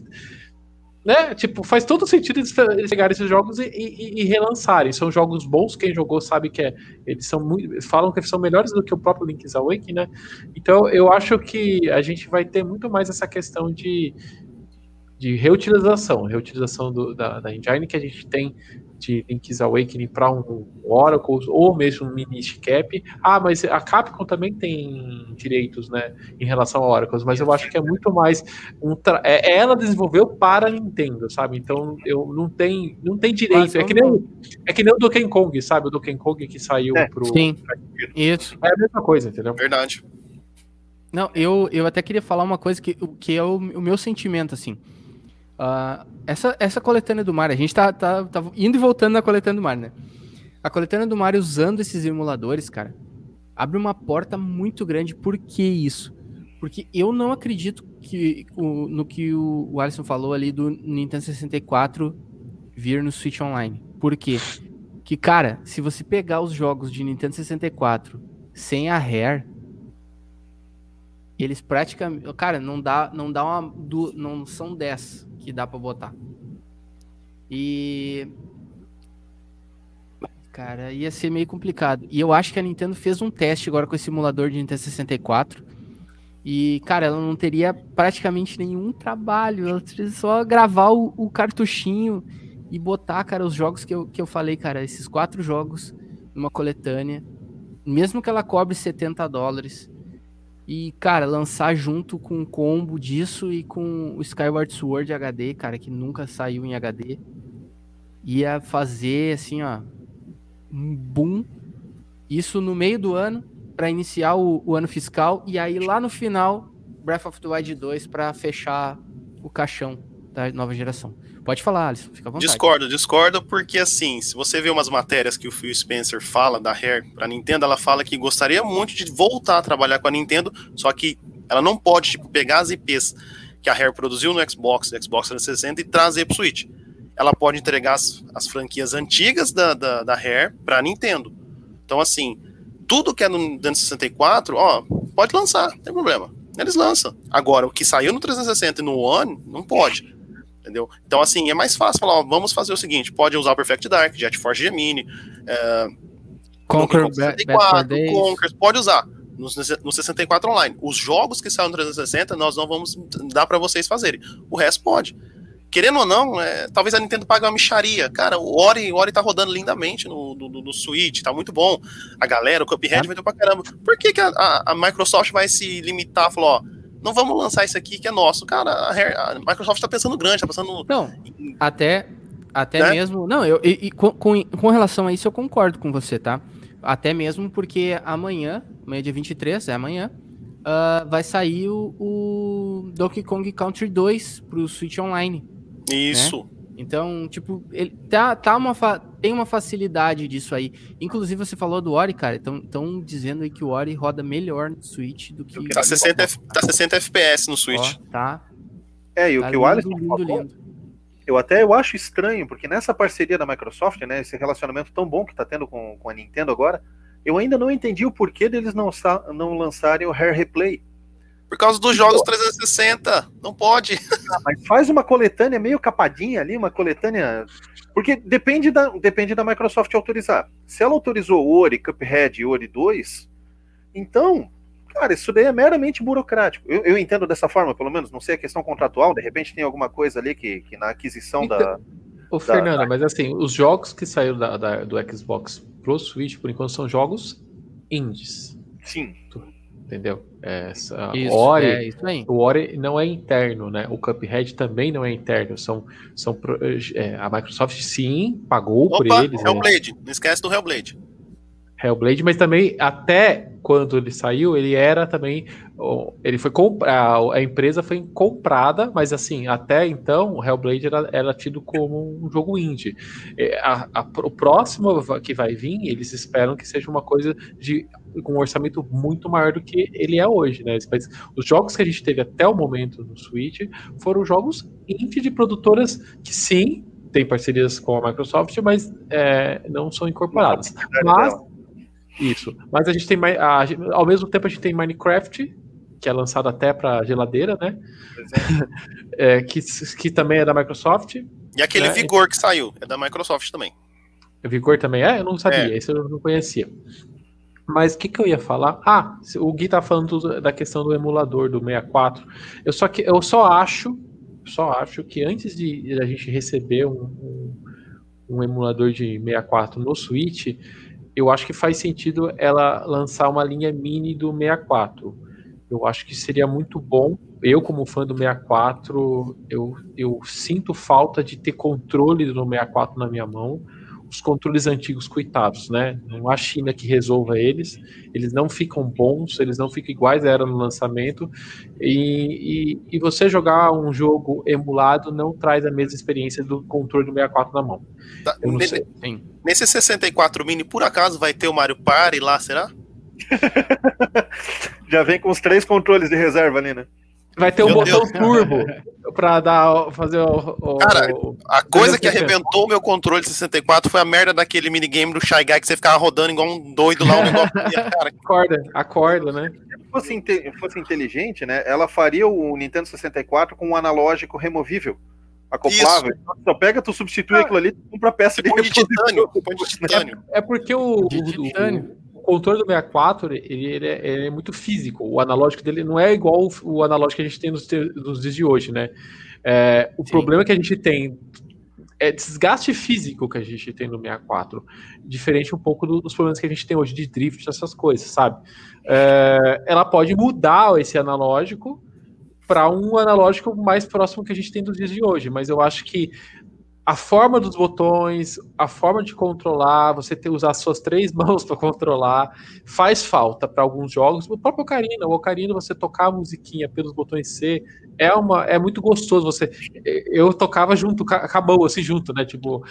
Né? Tipo, faz todo sentido eles pegarem esses jogos e, e, e, relançarem. São jogos bons, quem jogou sabe que é, eles são muito, falam que são melhores do que o próprio Link's Awakening, né? Então eu acho que a gente vai ter muito mais essa questão de, de reutilização, reutilização do, da, da engine que a gente tem de Link's Awakening para um Oracle ou mesmo um Minish Cap. Ah, mas a Capcom também tem direitos, né, em relação a Oracles, mas eu acho que é muito mais um é, é, ela desenvolveu para a Nintendo, sabe? Então eu não tem não tem direito. É que nem é que nem o Donkey Kong, sabe? O Donkey Kong que saiu é, pro Sim. Isso. É a mesma coisa, entendeu? Verdade. Não, eu, eu até queria falar uma coisa que, que é o, o meu sentimento, assim. Uh, essa, essa coletânea do Mario, a gente tá, tá, tá, indo e voltando na coletânea do Mario, né? A coletânea do Mario usando esses emuladores, cara, abre uma porta muito grande. Por que isso? Porque eu não acredito que o, no que o, o Alisson falou ali do Nintendo 64 vir no Switch Online. Por quê? Que, cara, se você pegar os jogos de Nintendo 64 sem a Rare, eles praticamente. Cara, não dá, não dá uma. Não são 10 que dá para botar. E. Cara, ia ser meio complicado. E eu acho que a Nintendo fez um teste agora com esse simulador de Nintendo 64. E, cara, ela não teria praticamente nenhum trabalho. Ela teria só gravar o, o, cartuchinho e botar, cara, os jogos que eu, que eu falei, cara, esses quatro jogos numa coletânea. Mesmo que ela cobre 70 dólares. E, cara, lançar junto com um combo disso e com o Skyward Sword HD, cara, que nunca saiu em HD, ia fazer, assim, ó, um boom. Isso no meio do ano, para iniciar o, o, ano fiscal, e aí lá no final, Breath of the Wild 2 para fechar o caixão da nova geração. Pode falar, Alisson, fica à vontade. Discordo, discordo, porque assim, se você vê umas matérias que o Phil Spencer fala da Rare pra Nintendo, ela fala que gostaria muito de voltar a trabalhar com a Nintendo, só que ela não pode, tipo, pegar as IPs que a Rare produziu no Xbox, Xbox 360 e trazer pro Switch. Ela pode entregar as, as franquias antigas da, da, da Rare pra Nintendo. Então, assim, tudo que é no Nintendo 64, ó, pode lançar, não tem problema. Eles lançam. Agora, o que saiu no 360 e no One, não pode entendeu? Então, assim, é mais fácil falar, ó, vamos fazer o seguinte, pode usar o Perfect Dark, Jet Force Gemini, é, Conquer, 64, Conquer, pode usar no, no 64 online. Os jogos que saem no 360, nós não vamos dar para vocês fazerem. O resto pode. Querendo ou não, é, talvez a Nintendo pague uma micharia. Cara, o Ori, o Ori tá rodando lindamente no, no, no Switch, tá muito bom. A galera, o Cuphead é. vendeu pra caramba. Por que, que a, a, a Microsoft vai se limitar, falou, ó, não vamos lançar isso aqui que é nosso. Cara, a, a Microsoft está pensando grande, está pensando. Não, em... até, até né? mesmo. Não, eu, e, e com, com, relação a isso eu concordo com você, tá? Até mesmo porque amanhã, amanhã dia 23, é amanhã, uh, vai sair o, o, Donkey Kong Country 2 pro Switch Online. Né? Isso. Né? Então, tipo, ele tá, tá uma tem uma facilidade disso aí. Inclusive, você falou do Ori, cara. Estão dizendo aí que o Ori roda melhor no Switch do que. Tá 60, tá 60 FPS no Switch. Ó, tá. É, e o tá que lindo, o Alisson lindo, falou, lindo. eu até eu acho estranho, porque nessa parceria da Microsoft, né, esse relacionamento tão bom que tá tendo com, com a Nintendo agora, eu ainda não entendi o porquê deles não, não lançarem o Hair Replay. Por causa dos jogos 360. Não pode. Ah, mas faz uma coletânea meio capadinha ali, uma coletânea. Porque depende da, depende da Microsoft autorizar. Se ela autorizou Ori, Cuphead e Ori 2, então, cara, isso daí é meramente burocrático. Eu, eu, entendo dessa forma, pelo menos. Não sei a questão contratual, de repente tem alguma coisa ali que, que na aquisição então, da. Ô, da, Fernando, da... mas assim, os jogos que saíram da, da, do Xbox pro Switch, por enquanto, são jogos indies. Sim entendeu? É, isso, Ori, é isso o Ori não é interno, né? O Cuphead também não é interno. São, são é, a Microsoft sim pagou Opa, por eles. Hellblade, né? não esquece do Hellblade. Hellblade, mas também até quando ele saiu, ele era também. Ele foi comprado. A empresa foi comprada, mas assim, até então o Hellblade era, era tido como um jogo indie. É, a, a, o próximo que vai vir, eles esperam que seja uma coisa de com um orçamento muito maior do que ele é hoje, né? Mas os jogos que a gente teve até o momento no Switch foram jogos indie de produtoras que sim tem parcerias com a Microsoft, mas é, não são incorporadas. Mas isso. Mas a gente tem a, ao mesmo tempo a gente tem Minecraft, que é lançado até para geladeira, né? É. é, que, que também é da Microsoft. E aquele né? Vigor que saiu, é da Microsoft também. Vigor também é? Eu não sabia, é. esse eu não conhecia. Mas o que, que eu ia falar? Ah, o Gui tá falando da questão do emulador do 64. Eu só, que, eu só acho, só acho que antes de a gente receber um, um, um emulador de 64 no Switch, eu acho que faz sentido ela lançar uma linha mini do 64. Eu acho que seria muito bom. Eu, como fã do 64, eu, eu sinto falta de ter controle do 64 na minha mão. Os controles antigos, coitados, né? Não há China que resolva eles. Eles não ficam bons, eles não ficam iguais eram no lançamento. E, e, e você jogar um jogo emulado não traz a mesma experiência do controle do 64 na mão. Tá, eu não sei. Sim. Nesse 64 mini, por acaso, vai ter o Mario Party lá, será? Já vem com os três controles de reserva ali, né? Vai ter um botão Deus. turbo pra dar, fazer o, o Cara, a coisa que arrebentou o meu controle 64 foi a merda daquele minigame do Shy Guy que você ficava rodando igual um doido lá. Um negócio, cara. Acorda, acorda, né? Se fosse, fosse inteligente, né? Ela faria o Nintendo 64 com um analógico removível acoplável. Isso. Só pega, tu substitui ah, aquilo ali, tu compra peça de, de titânio. de titânio. É, é porque o, o, o, controle do 64 ele, ele, é, ele, é, muito físico. O analógico dele não é igual o, analógico que a gente tem nos, nos dias de hoje, né? É, o Sim. problema que a gente tem é desgaste físico que a gente tem no 64, diferente um pouco do, dos problemas que a gente tem hoje de drift, essas coisas, sabe? É, ela pode mudar esse analógico para um analógico mais próximo que a gente tem dos dias de hoje. Mas eu acho que a forma dos botões, a forma de controlar, você ter usar suas três mãos para controlar, faz falta para alguns jogos. O próprio Ocarina, o Ocarina, você tocar a musiquinha pelos botões C, é uma é muito gostoso. Você, eu tocava junto, acabou assim junto, né? Tipo,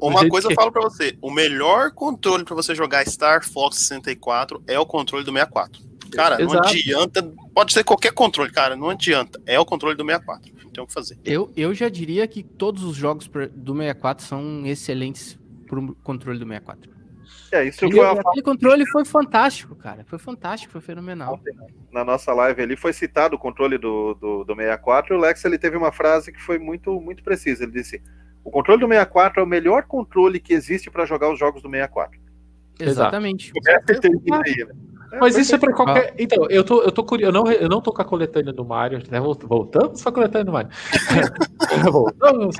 uma coisa que... eu falo para você, o melhor controle para você jogar Star Fox 64 é o controle do 64. Cara, Exato. não adianta. Pode ser qualquer controle, cara, não adianta. É o controle do 64. Tem o que fazer. Eu, eu já diria que todos os jogos do 64 são excelentes pro controle do 64. É, isso foi a... Aquele controle foi fantástico, cara. Foi fantástico, foi fenomenal. Na nossa live ali foi citado o controle do, do, do 64 e o Lex ele teve uma frase que foi muito, muito precisa. Ele disse: O controle do 64 é o melhor controle que existe para jogar os jogos do 64. Exatamente. Exatamente. É, Mas isso é pra qualquer. Então, eu tô, eu tô curioso. Eu não, eu não tô com a coletânea do Mario. Né? Voltamos com a coletânea do Mario. Voltamos.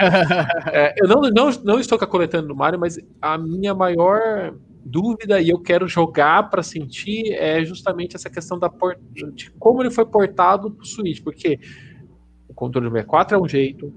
É, eu não, não, não estou com a coletânea do Mario, mas a minha maior dúvida e eu quero jogar para sentir é justamente essa questão da port... de como ele foi portado pro Switch, porque o controle do 64 é um jeito,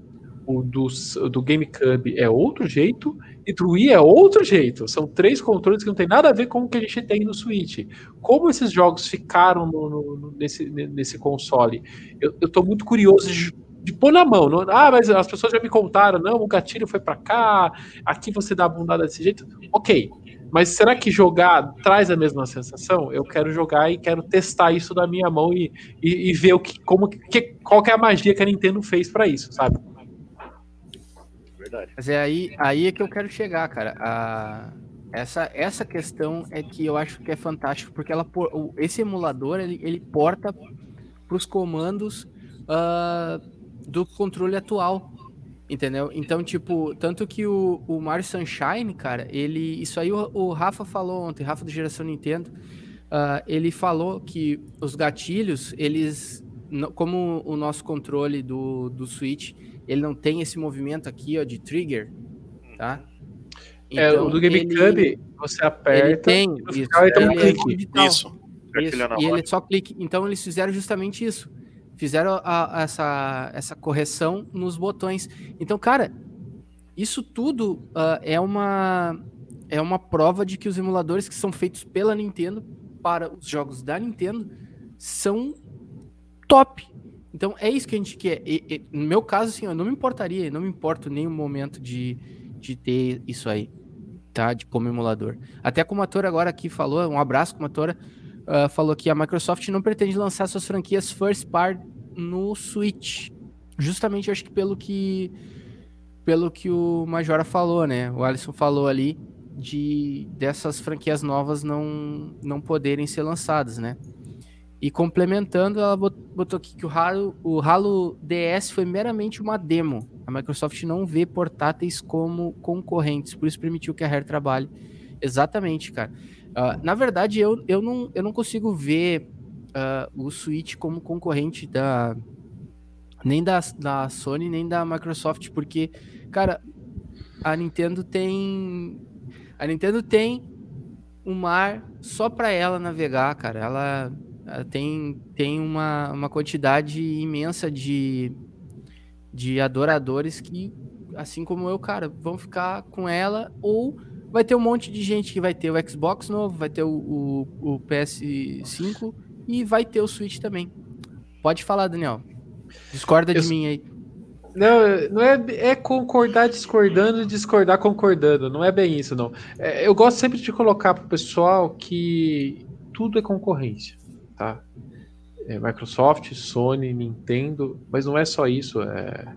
o do, do GameCube é outro jeito e do Wii é outro jeito. São três controles que não tem nada a ver com o que a gente tem no Switch. Como esses jogos ficaram no, no, nesse, nesse console? Eu, eu tô muito curioso de, de pôr na mão. Não, ah, mas as pessoas já me contaram, não, o gatilho foi para cá, aqui você dá a bundada desse jeito. Ok, mas será que jogar traz a mesma sensação? Eu quero jogar e quero testar isso na minha mão e, e, e ver o que, como, que, qual que é a magia que a Nintendo fez para isso, sabe? Verdade. Mas é aí, aí é que eu quero chegar, cara. A, essa, essa questão é que eu acho que é fantástico, porque ela, esse emulador ele, ele porta para os comandos uh, do controle atual. Entendeu? Então, tipo, tanto que o, o Mario Sunshine, cara, ele. Isso aí o, o Rafa falou ontem, Rafa do Geração Nintendo. Uh, ele falou que os gatilhos, eles. Como o nosso controle do, do Switch, ele não tem esse movimento aqui, ó, de trigger, tá? Então, é, o então, do GameCube, você aperta. Ele tem, isso, ele um clique. Isso. isso. E ele só clique. Então, eles fizeram justamente isso. Fizeram a, a, essa, essa correção nos botões. Então, cara, isso tudo uh, é uma é uma prova de que os emuladores que são feitos pela Nintendo para os jogos da Nintendo são top. Então é isso que a gente quer. E, e, no meu caso, assim, eu não me importaria, não me importo nenhum momento de, de ter isso aí, tá? De como emulador. Até como ator agora aqui falou, um abraço como atora, uh, falou que a Microsoft não pretende lançar suas franquias first part no Switch. Justamente, acho que pelo que pelo que o Majora falou, né? O Alisson falou ali de dessas franquias novas não não poderem ser lançadas, né? E complementando, ela botou aqui que o Halo, o Halo DS foi meramente uma demo. A Microsoft não vê portáteis como concorrentes, por isso permitiu que a Rare trabalhe. Exatamente, cara. Uh, na verdade, eu, eu, não, eu não consigo ver uh, o Switch como concorrente da nem da, da Sony, nem da Microsoft, porque, cara, a Nintendo tem. A Nintendo tem um mar só para ela navegar, cara. Ela tem, tem uma, uma quantidade imensa de, de adoradores que, assim como eu, cara, vão ficar com ela ou vai ter um monte de gente que vai ter o Xbox novo, vai ter o, o, o PS5 e vai ter o Switch também. Pode falar, Daniel. Discorda eu... de mim aí. Não, não é, é concordar discordando e discordar concordando. Não é bem isso, não. É, eu gosto sempre de colocar pro pessoal que tudo é concorrência tá? É Microsoft, Sony, Nintendo, mas não é só isso. É,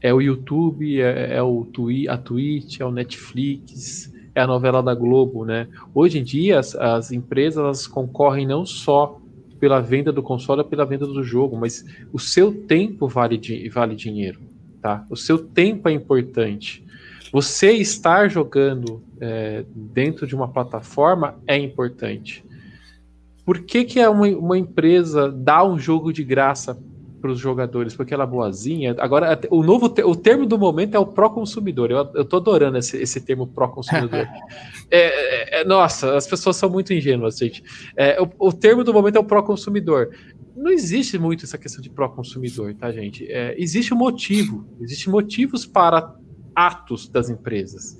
é o YouTube, é, é o Twi a Twitch, é o Netflix, é a novela da Globo, né? Hoje em dia as, as empresas concorrem não só pela venda do console pela venda do jogo, mas o seu tempo vale, vale dinheiro, tá? O seu tempo é importante. Você estar jogando é, dentro de uma plataforma é importante. Por que, que é uma, uma empresa dá um jogo de graça para os jogadores? Porque ela é boazinha. Agora, o novo o termo do momento é o pró-consumidor. Eu, eu tô adorando esse, esse termo pró-consumidor. É, é, é, nossa, as pessoas são muito ingênuas, gente. É, o, o, termo do momento é o pró-consumidor. Não existe muito essa questão de pró-consumidor, tá, gente? É, existe um motivo. Existem motivos para atos das empresas.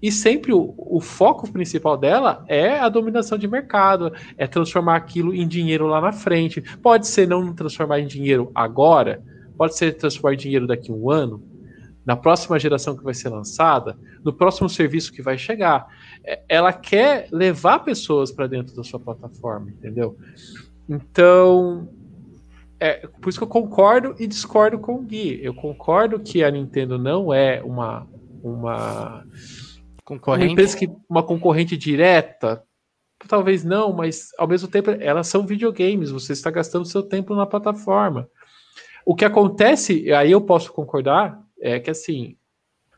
E sempre o, o, foco principal dela é a dominação de mercado, é transformar aquilo em dinheiro lá na frente. Pode ser não transformar em dinheiro agora, pode ser transformar em dinheiro daqui a um ano, na próxima geração que vai ser lançada, no próximo serviço que vai chegar. É, ela quer levar pessoas para dentro da sua plataforma, entendeu? Então, é por isso que eu concordo e discordo com o Gui. Eu concordo que a Nintendo não é uma. uma Concorrente. Uma empresa que uma concorrente direta, talvez não, mas ao mesmo tempo elas são videogames, você está gastando seu tempo na plataforma. O que acontece, aí eu posso concordar, é que assim,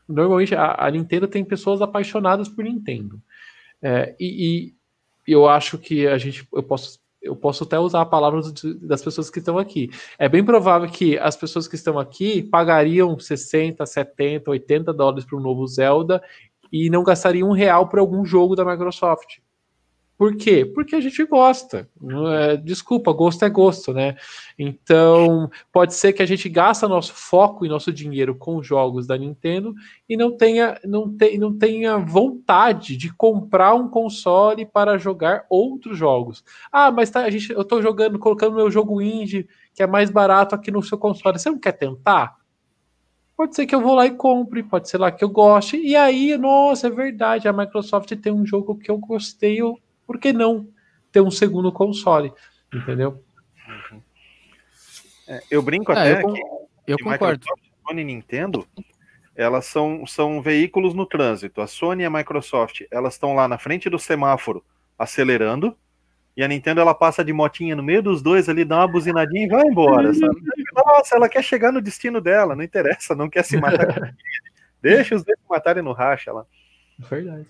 normalmente a, a Nintendo tem pessoas apaixonadas por Nintendo. É, e, e, eu acho que a gente, eu posso, eu posso até usar a palavra das pessoas que estão aqui. É bem provável que as pessoas que estão aqui pagariam 60, 70, 80 dólares para um novo Zelda e não gastaria um real por algum jogo da Microsoft. Por quê? Porque a gente gosta. É, desculpa, gosto é gosto, né? Então, pode ser que a gente gasta nosso foco e nosso dinheiro com jogos da Nintendo e não tenha, não te, não tenha vontade de comprar um console para jogar outros jogos. Ah, mas tá, a gente, eu estou jogando, colocando meu jogo indie, que é mais barato aqui no seu console. Você não quer tentar? Pode ser que eu vou lá e compre, pode ser lá que eu goste. E aí, nossa, é verdade, a Microsoft tem um jogo que eu gostei, eu, por que não ter um segundo console? Entendeu? Uhum. É, eu brinco ah, até eu, que, eu que concordo. Microsoft, Sony e Nintendo, elas são, são veículos no trânsito. A Sony e a Microsoft, elas estão lá na frente do semáforo acelerando, e a Nintendo ela passa de motinha no meio dos dois ali, dá uma buzinadinha e vai embora. Sabe? Nossa, ela quer chegar no destino dela, não interessa, não quer se matar. Deixa os dois se matarem no racha lá. Verdade.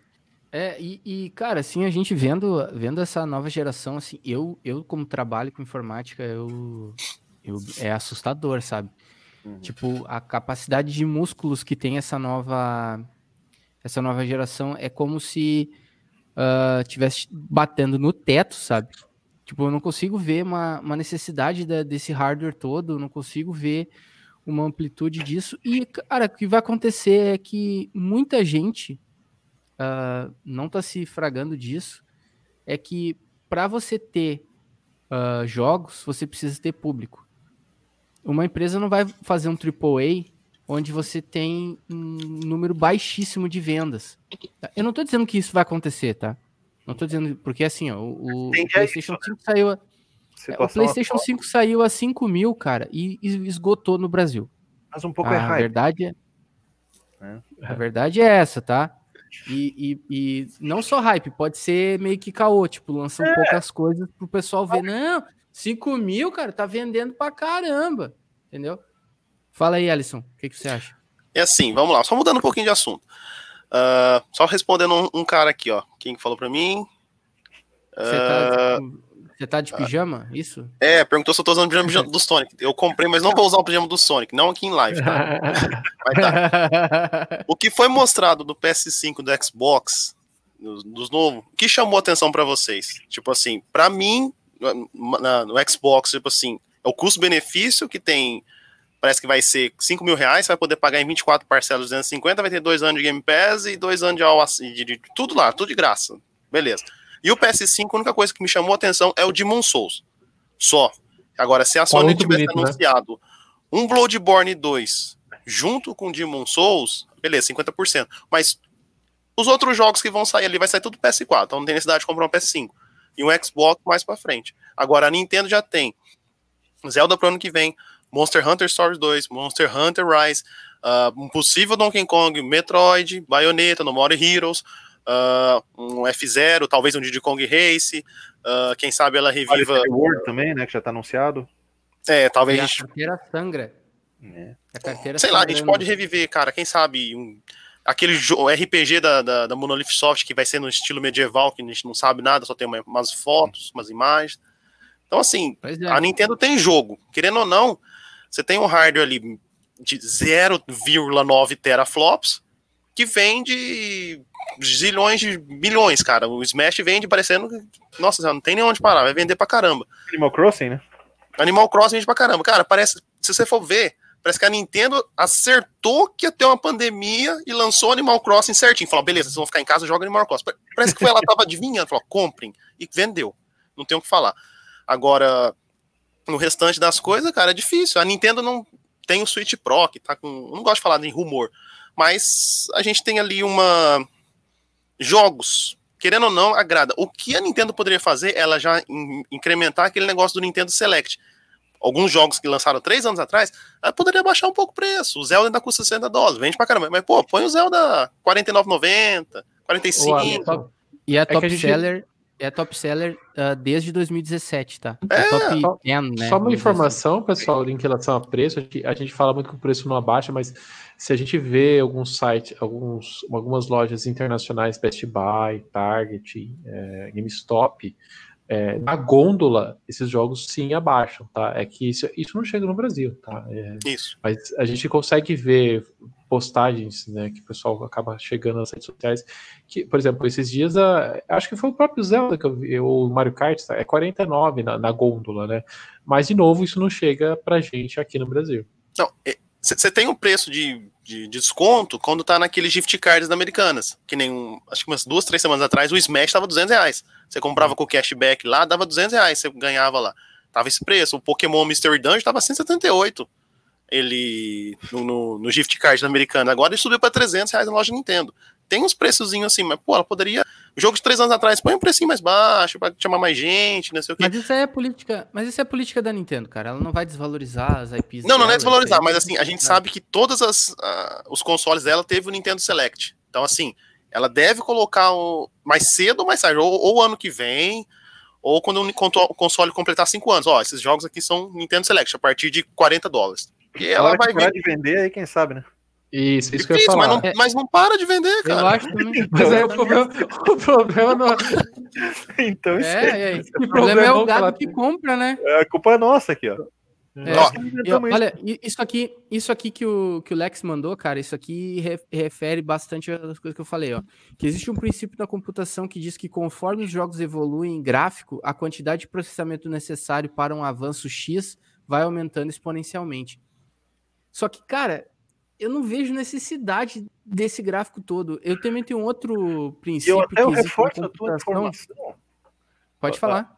É, e, e, cara, assim, a gente vendo, vendo essa nova geração, assim, eu, eu como trabalho com informática, eu, eu é assustador, sabe? Uhum. Tipo, a capacidade de músculos que tem essa nova essa nova geração é como se uh, tivesse batendo no teto, sabe? Tipo, eu não consigo ver uma, uma necessidade da, desse hardware todo, não consigo ver uma amplitude disso. E, cara, o que vai acontecer é que muita gente uh, não está se fragando disso é que para você ter uh, jogos, você precisa ter público. Uma empresa não vai fazer um AAA onde você tem um número baixíssimo de vendas. Eu não estou dizendo que isso vai acontecer, tá? Não estou dizendo, porque assim, ó, o, o PlayStation 5 saiu. A, o PlayStation 5 saiu a 5 mil, cara, e, esgotou no Brasil. Mas um pouco a é A verdade é, é. A verdade é essa, tá? E, e, e, não só hype, pode ser meio que caô, tipo, lançam é. poucas coisas pro pessoal ver. Não, 5 mil, cara, tá vendendo pra caramba. Entendeu? Fala aí, Alisson, o que, que você acha? É assim, vamos lá, só mudando um pouquinho de assunto. Uh, só respondendo um, um, cara aqui, ó. Quem falou pra mim? Você tá, uh, você tá de pijama? Isso? É, perguntou se eu tô usando o pijama do Sonic. Eu comprei, mas não vou usar o pijama do Sonic, não aqui em live, tá? tá. O que foi mostrado do PS5 do Xbox, dos novos, o que chamou atenção para vocês? Tipo assim, para mim, na, no Xbox, tipo assim, é o custo-benefício que tem. Parece que vai ser 5 mil reais, você vai poder pagar em 24 parcelas 250, vai ter dois anos de Game Pass e dois anos de, de, de tudo lá, tudo de graça. Beleza. E o PS5, a única coisa que me chamou a atenção é o Demon Souls. Só. Agora, se a Sony tivesse bonito, né? anunciado né? um Bloodborne 2 junto com Demon Souls, beleza, 50%. Mas os outros jogos que vão sair ali vai sair tudo PS4, então não tem necessidade de comprar um PS5. E um Xbox mais para frente. Agora a Nintendo já tem Zelda pro ano que vem, Monster Hunter Stories 2, Monster Hunter Rise, uh, um possível Donkey Kong, Metroid, Bayonetta, No More Heroes, uh, um F0, talvez um Diddy Kong Race, uh, quem sabe ela reviva. World também, né? Que já tá anunciado. É, talvez a gente. carteira sangra. É. A carteira Sei lá, a gente pode reviver, cara, quem sabe um, aquele RPG da, da, da, Monolith Soft que vai ser no estilo medieval, que a gente não sabe nada, só tem uma, umas fotos, umas imagens. Então, assim, é. a Nintendo tem jogo. Querendo ou não, você tem um hardware ali de 0,9 teraflops que vende zilhões de milhões, cara. O Smash vende parecendo. Nossa, não tem nem onde parar, vai vender pra caramba. Animal Crossing, né? Animal Crossing vende pra caramba. Cara, parece. Se você for ver, parece que a Nintendo acertou que ia ter uma pandemia e lançou Animal Crossing certinho. Falou, beleza, vocês vão ficar em casa, joga Animal Crossing. Parece que foi, ela tava adivinhando, falou, comprem. E vendeu. Não tem o que falar. Agora, no restante das coisas, cara, é difícil. A Nintendo não tem o Switch Pro, que tá com. Eu não gosto de falar de rumor, mas a gente tem ali uma jogos, querendo ou não, agrada. O que a Nintendo poderia fazer, ela já in incrementar aquele negócio do Nintendo Select. Alguns jogos que lançaram três anos atrás, ela poderia baixar um pouco o preço. O Zelda ainda custa 60 dólares, vende pra caramba. Mas, pô, põe o Zelda 49,90, 45. e a é top gente... seller é top seller uh, desde 2017, tá? É, é top só, 10, né? Só uma informação, pessoal, em relação a preço, a gente, a gente fala muito que o preço não abaixa, mas se a gente vê alguns sites, alguns, algumas lojas internacionais, Best Buy, Target, é, GameStop, é, na gôndola, esses jogos sim abaixam, tá? É que isso, isso não chega no Brasil, tá? É, isso. Mas a gente consegue ver postagens, né, que o pessoal acaba chegando nas redes sociais, que, por exemplo, esses dias, a, acho que foi o próprio Zelda que eu vi, o Mario Kart, tá? é 49 na, na gôndola, né? Mas, de novo, isso não chega pra gente aqui no Brasil. Não, é, você tem um preço de, de, desconto quando tá naqueles gift cards da Americanas. Que nem, um, acho que umas duas, três semanas atrás, o Smash tava 200 reais. Você comprava com cashback lá, dava 200 reais, você ganhava lá. Tava esse preço. O Pokémon Mystery Dungeon tava 178. Ele no, no, no gift card da Americana. Agora ele subiu para 300 reais na loja Nintendo. Tem uns preçozinhos assim, mas pô, ela poderia Jogo de três anos atrás, põe um precinho mais baixo para chamar mais gente, não sei o quê. Mas isso é política, mas isso é política da Nintendo, cara. Ela não vai desvalorizar as IPs. Não, dela, não é desvalorizar, mas assim, a gente sabe que todos as, uh, os consoles dela teve o Nintendo Select. Então, assim, ela deve colocar o, mais cedo ou mais tarde, ou, ou ano que vem, ou quando o console completar cinco anos. Ó, esses jogos aqui são Nintendo Select, a partir de 40 dólares. E ela vai vir. de vender aí, quem sabe, né? Isso, isso Difícil, que eu ia falar. Mas não, mas não para de vender, cara. Eu acho também. mas é o problema, o problema não... então, isso é, é, o problema é o gado que compra, né? É, a culpa é nossa aqui, ó. É, ó, eu, olha, isso aqui, isso aqui que o, que o Lex mandou, cara, isso aqui re, refere bastante às coisas que eu falei, ó. Que existe um princípio da computação que diz que conforme os jogos evoluem em gráfico, a quantidade de processamento necessário para um avanço X vai aumentando exponencialmente. Só que, cara, eu não vejo necessidade desse gráfico todo. Eu também tenho outro princípio. Eu até eu reforço a tua informação. Pode falar.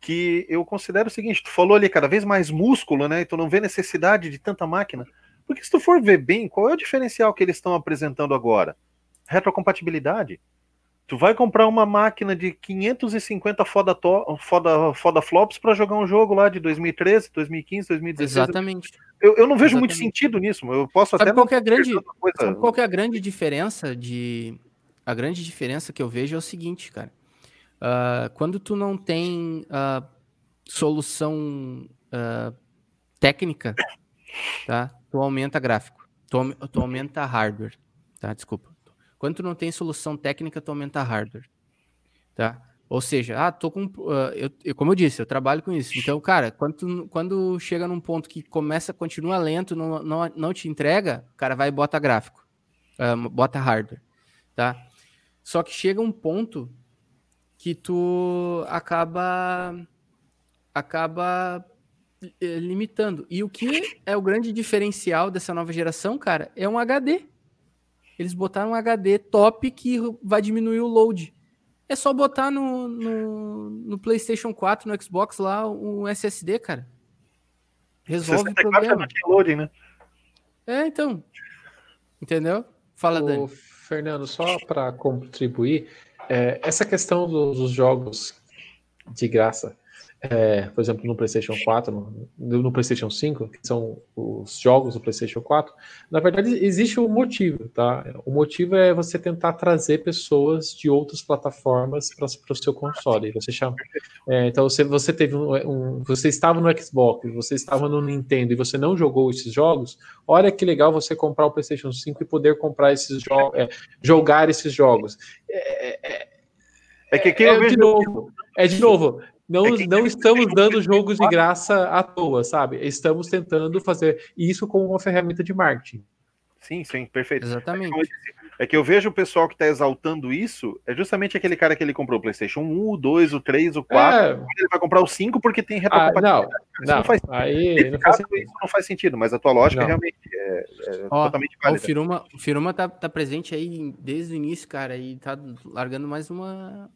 Que eu considero o seguinte: tu falou ali cada vez mais músculo, né? E tu não vê necessidade de tanta máquina. Porque se tu for ver bem, qual é o diferencial que eles estão apresentando agora? Retrocompatibilidade. Tu vai comprar uma máquina de 550 foda, to, foda, foda flops para jogar um jogo lá de 2013, 2015, 2016. Exatamente. Eu, eu não vejo Exatamente. muito sentido nisso. Eu posso sabe até. Qual é a grande, sabe qual é a grande diferença de. A grande diferença que eu vejo é o seguinte, cara. Uh, quando tu não tem uh, solução uh, técnica, tá? Tu aumenta gráfico, tu, tu aumenta hardware, tá? Desculpa. Quando tu não tem solução técnica, tu aumenta hardware, tá? Ou seja, ah, tô com. Uh, eu, eu, como eu disse, eu trabalho com isso. Então, cara, quando, tu, quando chega num ponto que começa, continua lento, não, não, não te entrega, o cara vai e bota gráfico, uh, bota hardware, tá? Só que chega um ponto que tu acaba acaba eh, limitando. E o que é o grande diferencial dessa nova geração, cara, é um HD. Eles botaram um HD top que vai diminuir o load. É só botar no, no, no PlayStation 4, no Xbox lá, um SSD, cara. Resolve o problema. Loading, né? É, então. Entendeu? Fala, Ô, Dani. Fernando, só para contribuir, é, essa questão dos jogos de graça é, por exemplo, no PlayStation 4, no, no, PlayStation 5, que são os jogos do PlayStation 4, na verdade existe um motivo, tá? O motivo é você tentar trazer pessoas de outras plataformas para o seu console. Você chama, é, então você, você teve um, um, você estava no Xbox, você estava no Nintendo e você não jogou esses jogos. Olha que legal você comprar o PlayStation 5 e poder comprar esses jogos, é, jogar esses jogos. É, é, é que aqui é, de novo, é de novo não, é não estamos dando jogos de graça à toa, sabe? Estamos tentando fazer isso como uma ferramenta de marketing. Sim, sim, perfeito. Exatamente. É que eu vejo o pessoal que está exaltando isso, é justamente aquele cara que ele comprou o PlayStation 1, o 2, o 3, o 4. É... Ele vai comprar o 5 porque tem retrocompatibilidade. Ah, não, não, não, faz aí, não faz sentido. isso não faz sentido, mas a tua lógica não. realmente é, é Ó, totalmente válida. O Firuma, o Firuma tá, tá presente aí desde o início, cara, e tá largando mais uma,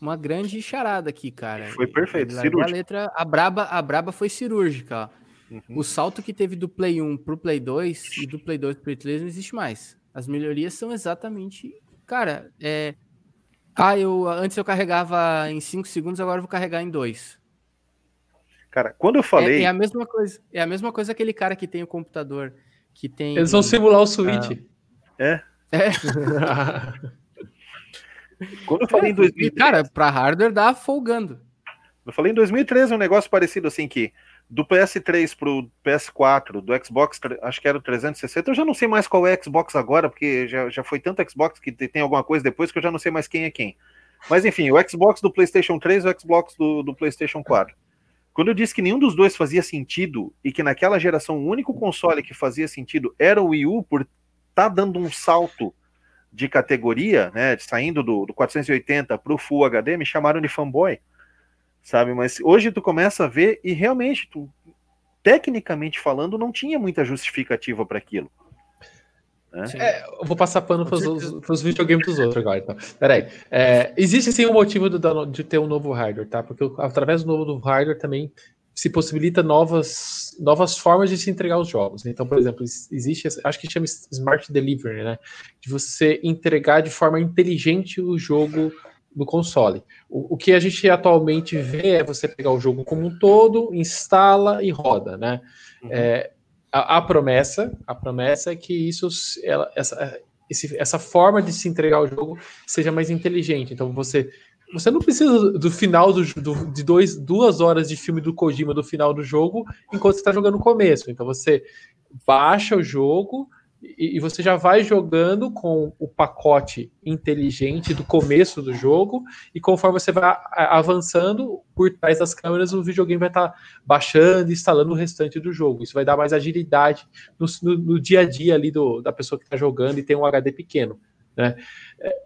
uma grande charada aqui, cara. Foi perfeito, cirúrgica. A letra, a braba, a braba foi cirúrgica, uhum. O salto que teve do Play 1 pro Play 2 e do Play 2 pro Play 3 não existe mais. As melhorias são exatamente, cara, é ah, eu antes eu carregava em 5 segundos, agora eu vou carregar em 2. Cara, quando eu falei. É, é, a mesma coisa. É a mesma coisa aquele cara que tem o computador que tem. Eles vão simular o Switch. Ah, é? É. Quando eu falei é, em 2013. Cara, para hardware dá folgando. Eu falei em 2013 um negócio parecido assim que do PS3 pro PS4, do Xbox, acho que era o 360, eu já não sei mais qual é o Xbox agora, porque já, já foi tanto Xbox que tem alguma coisa depois que eu já não sei mais quem é quem. Mas enfim, o Xbox do PlayStation 3 e o Xbox do, do PlayStation 4. Quando eu disse que nenhum dos dois fazia sentido e que naquela geração o único console que fazia sentido era o Wii U por estar tá dando um salto de categoria, né, saindo do, do 480 para o Full HD, me chamaram de fanboy, sabe? Mas hoje tu começa a ver e realmente, tu, tecnicamente falando, não tinha muita justificativa para aquilo. Né? É, eu vou passar pano para os videogames dos outros agora. Então. Peraí. É, existe sim um motivo do, de ter um novo hardware, tá? Porque através do novo hardware também se possibilita novas, novas formas de se entregar os jogos. Então, por exemplo, existe, acho que chama Smart Delivery, né? De você entregar de forma inteligente o jogo no console. O, o, que a gente atualmente vê é você pegar o jogo como um todo, instala e roda, né? Uhum. É, a, a, promessa, a promessa é que isso, ela, essa, esse, essa forma de se entregar o jogo seja mais inteligente. Então, você você não precisa do final do, do, de dois, duas horas de filme do Kojima do final do jogo enquanto você está jogando no começo. Então você baixa o jogo e, e, você já vai jogando com o pacote inteligente do começo do jogo e conforme você vai avançando por trás das câmeras, o videogame vai estar tá baixando e instalando o restante do jogo. Isso vai dar mais agilidade no, no, no dia a dia ali do, da pessoa que está jogando e tem um HD pequeno. Né? É,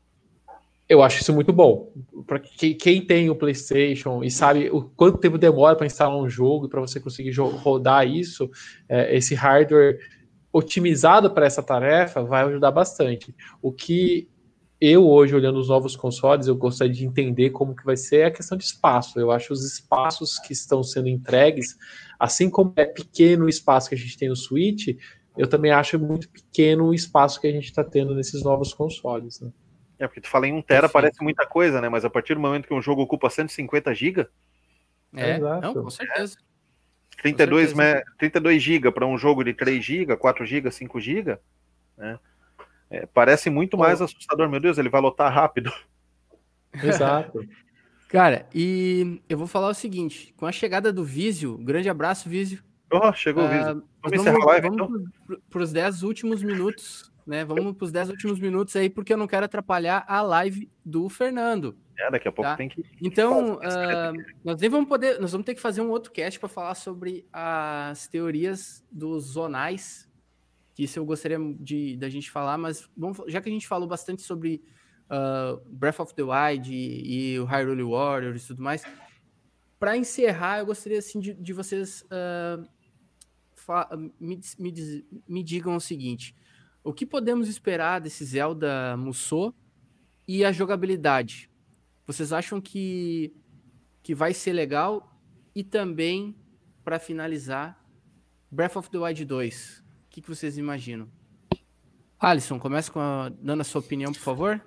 eu acho isso muito bom. Para quem tem o PlayStation e sabe o quanto tempo demora para instalar um jogo e para você conseguir rodar isso, é, esse hardware otimizado para essa tarefa, vai ajudar bastante. O que eu hoje olhando os novos consoles, eu gostaria de entender como que vai ser a questão de espaço. Eu acho os espaços que estão sendo entregues, assim como é pequeno o espaço que a gente tem no Switch, eu também acho muito pequeno o espaço que a gente está tendo nesses novos consoles. Né? É, porque tu fala em 1 tera parece muita coisa, né? Mas a partir do momento que um jogo ocupa 150 GB. É, não, com certeza. 32, me... 32 GB para um jogo de 3 GB, 4 GB, 5 GB, né? É, parece muito mais assustador. Meu Deus, ele vai lotar rápido. Exato. Cara, e eu vou falar o seguinte: com a chegada do Vizio, grande abraço, Vizio. Oh, chegou o Vizio. Uh, vamos, vamos, live, vamos então? para os 10 últimos minutos, né? Vamos para os 10 últimos minutos aí, porque eu não quero atrapalhar a live do Fernando. É, daqui a pouco tá? tem que. Então, uh, nós nem vamos poder, nós vamos ter que fazer um outro cast para falar sobre as teorias dos zonais que isso eu gostaria de da gente falar, mas vamos, já que a gente falou bastante sobre uh, Breath of the Wild e, e, o Hyrule Warriors e tudo mais, para encerrar, eu gostaria assim de, de vocês uh, me, me, me, digam o seguinte: o que podemos esperar desse Zelda Musou e a jogabilidade? Vocês acham que que vai ser legal? E também, para finalizar, Breath of the Wild 2 o que, que vocês imaginam? Alisson, começa a, dando a sua opinião, por favor.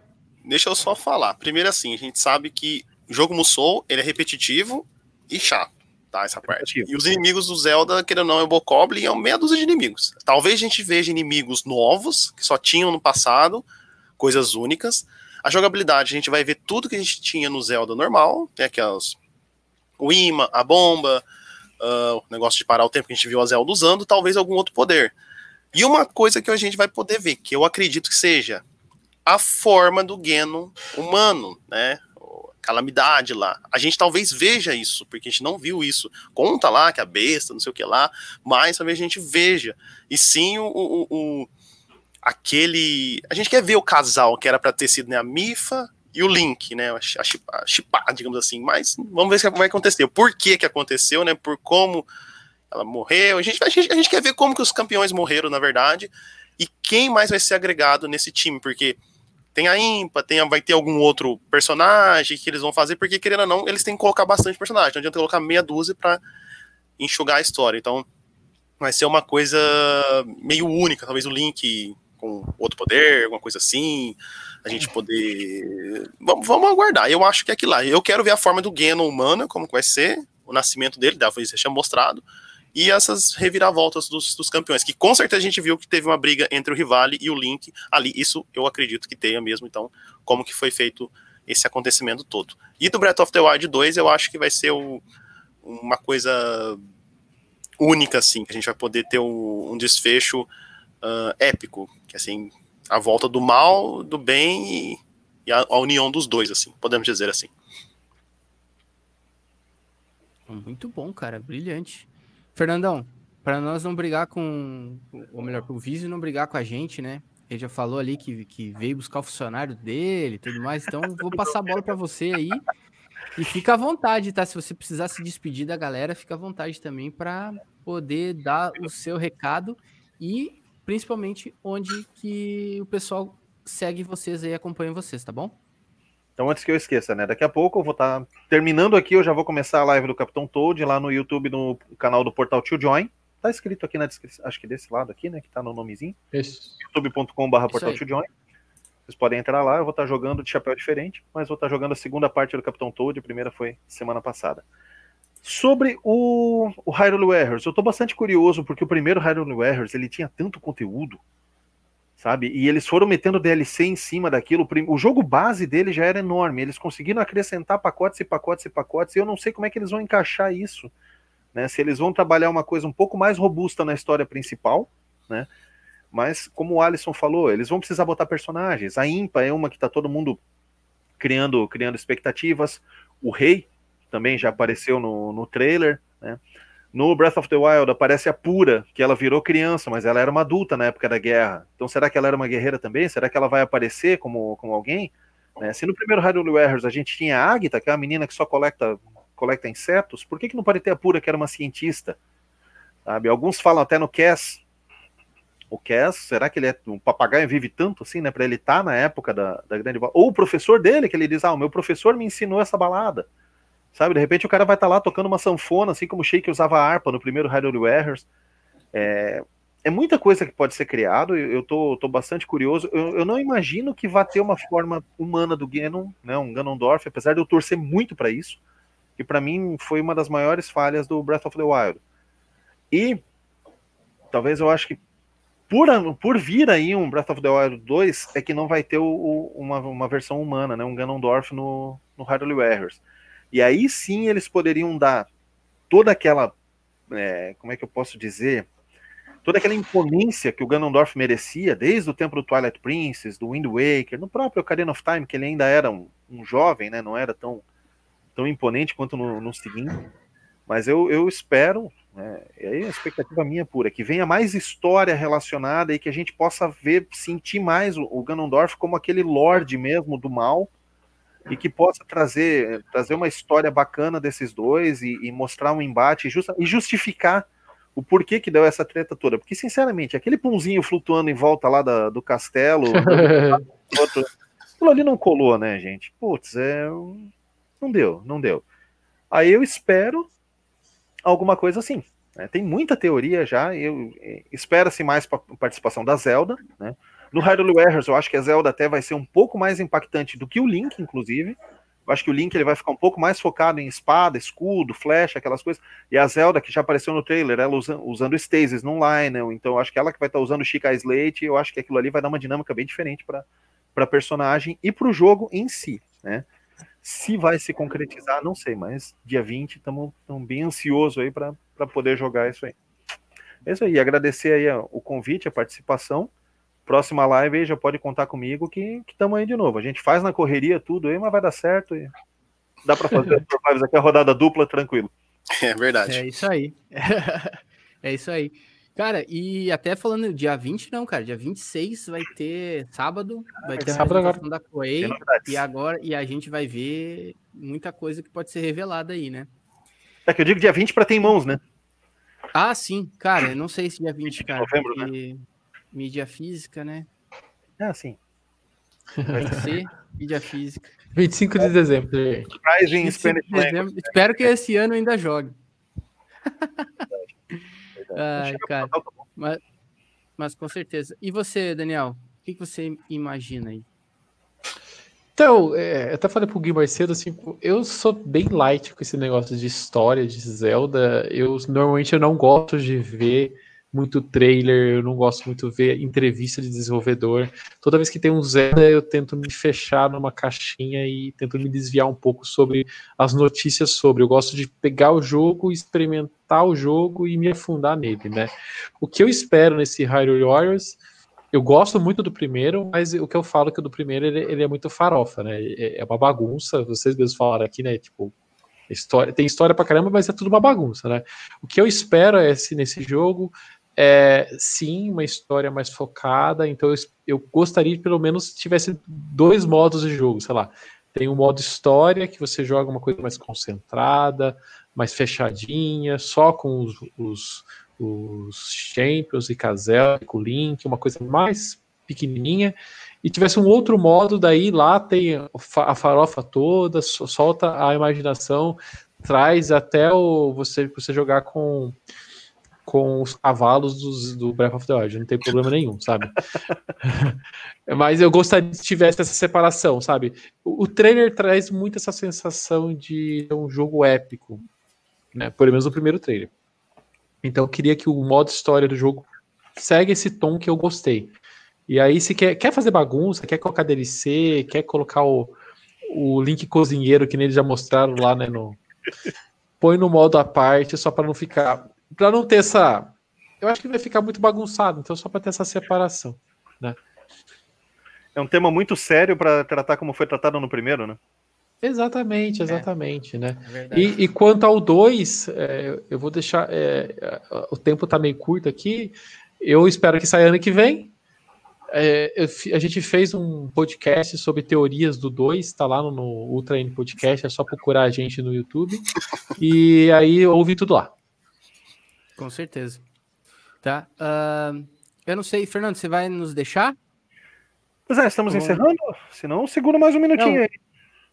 Deixa eu só falar. Primeiro, assim, a gente sabe que o jogo Musou ele é repetitivo e chato, tá? Essa parte. E os inimigos do Zelda, querendo ou não, é o Bokoblin, é uma meia dúzia de inimigos. Talvez a gente veja inimigos novos, que só tinham no passado, coisas únicas. A jogabilidade, a gente vai ver tudo que a gente tinha no Zelda normal, tem aquelas. O imã, a bomba, uh, o negócio de parar o tempo que a gente viu a Zelda usando, talvez algum outro poder. E uma coisa que a gente vai poder ver, que eu acredito que seja a forma do Geno humano, né? Calamidade lá. A gente talvez veja isso, porque a gente não viu isso. Conta lá que a besta, não sei o que lá, mas talvez a gente veja. E sim o, o, o aquele. A gente quer ver o casal que era para ter sido né, a Mifa e o Link, né? A, a, a digamos assim. Mas vamos ver o que vai acontecer. Por que, que aconteceu, né? Por como ela morreu. A gente, a, gente, a gente quer ver como que os campeões morreram, na verdade, e quem mais vai ser agregado nesse time, porque tem a Impa, tem a, vai ter algum outro personagem que eles vão fazer, porque querendo ou não, eles têm que colocar bastante personagem. Não adianta colocar meia dúzia para enxugar a história. Então, vai ser uma coisa meio única, talvez o Link com outro poder, alguma coisa assim, a gente poder. Vamos, vamos aguardar. Eu acho que é aquilo lá. Eu quero ver a forma do Geno humana, como vai ser, o nascimento dele, da vez tinha mostrado e essas reviravoltas dos, dos, campeões, que com certeza a gente viu que teve uma briga entre o Rivale e o Link ali, isso eu acredito que tenha mesmo, então, como que foi feito esse acontecimento todo. E do Breath of the Wild 2, eu acho que vai ser o, uma coisa única, assim, que a gente vai poder ter um, um desfecho uh, épico, que assim, a volta do mal, do bem e, e a, a união dos dois, assim, podemos dizer assim. Muito bom, cara, brilhante. Fernandão, para nós não brigar com, ou melhor, para o Vizio não brigar com a gente, né? Ele já falou ali que, que veio buscar o funcionário dele tudo mais, então vou passar a bola para você aí. E fica à vontade, tá? Se você precisar se despedir da galera, fica à vontade também para poder dar o seu recado e principalmente onde que o pessoal segue vocês aí, acompanha vocês, tá bom? Então, antes que eu esqueça, né? Daqui a pouco eu vou estar tá terminando aqui, eu já vou começar a live do Capitão Toad lá no YouTube, no canal do Portal Tio Join. Tá escrito aqui na descrição, acho que desse lado aqui, né? Que tá no nomezinho. youtube.com.br Portal Tio Join. Vocês podem entrar lá, eu vou estar tá jogando de chapéu diferente, mas vou estar tá jogando a segunda parte do Capitão Toad, a primeira foi semana passada. Sobre o, o Hyrule Warriors, eu tô bastante curioso, porque o primeiro Hyrule Warriors, ele tinha tanto conteúdo, sabe? E eles foram metendo DLC em cima daquilo. O jogo base dele já era enorme. Eles conseguiram acrescentar pacotes e pacotes e pacotes. E eu não sei como é que eles vão encaixar isso, né? Se eles vão trabalhar uma coisa um pouco mais robusta na história principal, né? Mas como o Alisson falou, eles vão precisar botar personagens. A Impa é uma que está todo mundo criando, criando expectativas. O Rei também já apareceu no, no trailer, né? No Breath of the Wild aparece a Pura, que ela virou criança, mas ela era uma adulta na época da guerra. Então será que ela era uma guerreira também? Será que ela vai aparecer como, como alguém? Né? Se no primeiro Hyrule Warriors a gente tinha a Agatha, que é uma menina que só coleta, coleta insetos, por que, que não pode ter a Pura, que era uma cientista? Sabe? Alguns falam até no Cass, o Cass, será que ele é um papagaio vive tanto assim, né? Para ele estar tá na época da, da grande ou o professor dele que ele diz, ah, o meu professor me ensinou essa balada, sabe? De repente o cara vai estar tá lá tocando uma sanfona, assim como o Shake usava a harpa no primeiro Hyrule Warriors. É, é muita coisa que pode ser criado. Eu, tô, tô bastante curioso. Eu, eu, não imagino que vá ter uma forma humana do Ganon, né? Um Ganondorf, apesar de eu torcer muito para isso. Que para mim foi uma das maiores falhas do Breath of the Wild. E talvez eu acho que por, por vir aí um Breath of the Wild 2, é que não vai ter o, o, uma, uma versão humana, né? Um Ganondorf no, no Hyrule Warriors. E aí sim eles poderiam dar toda aquela. É, como é que eu posso dizer? Toda aquela imponência que o Ganondorf merecia, desde o tempo do Twilight Princess, do Wind Waker, no próprio Ocarina of Time, que ele ainda era um, um jovem, né? Não era tão, tão imponente quanto no, no seguinte. Mas eu, eu espero, né, e aí a expectativa minha pura, que venha mais história relacionada e que a gente possa ver, sentir mais o, o Ganondorf como aquele Lorde mesmo do mal, e que possa trazer, trazer uma história bacana desses dois e, e mostrar um embate justa, e justificar o porquê que deu essa treta toda. Porque, sinceramente, aquele punzinho flutuando em volta lá da, do castelo, do outro, aquilo ali não colou, né, gente? Putz, é. Não deu, não deu. Aí eu espero alguma coisa assim. Né? Tem muita teoria já, eu espera-se mais participação da Zelda, né? No Hyrule Warriors, eu acho que a Zelda até vai ser um pouco mais impactante do que o Link, inclusive. Eu acho que o Link ele vai ficar um pouco mais focado em espada, escudo, flecha, aquelas coisas. E a Zelda, que já apareceu no trailer, ela usando, usando Stasis num Lionel. Então eu acho que ela que vai estar usando o Chica Slate. Eu acho que aquilo ali vai dar uma dinâmica bem diferente para a personagem e para o jogo em si. Né? Se vai se concretizar, não sei, mas dia 20 estamos bem ansiosos aí para poder jogar isso aí. É isso aí, agradecer aí o convite, a participação. Próxima live aí já pode contar comigo que estamos aí de novo. A gente faz na correria tudo aí, mas vai dar certo. E dá para fazer aqui a rodada dupla tranquilo. É verdade. É isso aí. é isso aí. Cara, e até falando dia 20, não, cara, dia 26 vai ter sábado, vai ter sábado a agora. da Koei, e agora e a gente vai ver muita coisa que pode ser revelada aí, né? É que eu digo dia 20 para ter em mãos, né? Ah, sim, cara, eu não sei se dia 20, 20 cara. Novembro, né? Mídia física, né? Ah, sim. Vai ser mídia física. 25 de dezembro, gente. Rising Spanish de dezembro. Espero que esse ano ainda jogue. Ai, cara. Mas, mas com certeza. E você, Daniel? O que, que você imagina aí? Então, é, eu até falei pro Gui mais cedo, assim, eu sou bem light com esse negócio de história de Zelda. Eu normalmente eu não gosto de ver muito trailer, eu não gosto muito de ver entrevista de desenvolvedor. Toda vez que tem um Zelda, eu tento me fechar numa caixinha e tento me desviar um pouco sobre as notícias sobre. Eu gosto de pegar o jogo, experimentar o jogo e me afundar nele, né? O que eu espero nesse Hyrule Warriors, eu gosto muito do primeiro, mas o que eu falo que do primeiro ele, ele é muito farofa, né? É, é uma bagunça, vocês mesmos falaram aqui, né? Tipo, história, tem história pra caramba, mas é tudo uma bagunça, né? O que eu espero é se nesse jogo é, sim, uma história mais focada. Então eu, eu gostaria que pelo menos tivesse dois modos de jogo, sei lá. Tem um modo história que você joga uma coisa mais concentrada, mais fechadinha, só com os, os, os Champions e Cazel, com o Link, uma coisa mais pequenininha. E tivesse um outro modo, daí lá tem a farofa toda, solta a imaginação, traz até o você, você jogar com com os cavalos dos, do Breath of the Wild, não tem problema nenhum, sabe? Mas eu gostaria que tivesse essa separação, sabe? O, o trailer traz muito essa sensação de um jogo épico, né? Pelo menos o primeiro trailer. Então eu queria que o modo história do jogo segue esse tom que eu gostei. E aí, se quer, quer fazer bagunça, quer colocar DLC, quer colocar o, o link cozinheiro que eles já mostraram lá, né? No, põe no modo à parte, só para não ficar para não ter essa. Eu acho que vai ficar muito bagunçado, então só para ter essa separação, né? É um tema muito sério para tratar como foi tratado no primeiro, né? Exatamente, é. exatamente, é, né? É e, e, quanto ao 2, é, eu vou deixar. É, o tempo está meio curto aqui. Eu espero que saia ano que vem. É, eu, a gente fez um podcast sobre teorias do 2, está lá no, no Ultra N Podcast, é só procurar a gente no YouTube. E aí ouvi tudo lá. Com certeza. Tá? Uh, eu não sei, Fernando, você vai nos deixar? Pois é, estamos vamos... encerrando? Se não, segura mais um minutinho não, aí.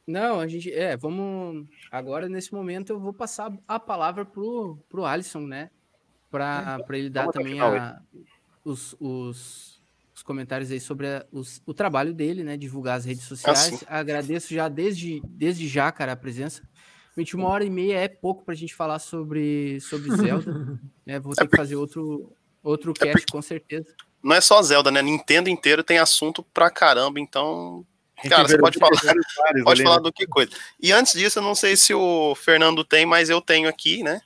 Não, a gente. É, vamos. Agora, nesse momento, eu vou passar a palavra pro, pro Alisson, né? Para é, ele dar também a, os, os, os, comentários aí sobre a, os, o trabalho dele, né? Divulgar as redes sociais. Ah, Agradeço já desde, desde já, cara, a presença. 21 hora e meia é pouco para a gente falar sobre, sobre Zelda. né? Vou ter é que fazer outro, outro é cast, com certeza. Não é só Zelda, né? Nintendo inteiro tem assunto pra caramba, então. Cara, você pode falar, pode falar né? do que coisa. E antes disso, eu não sei se o Fernando tem, mas eu tenho aqui, né?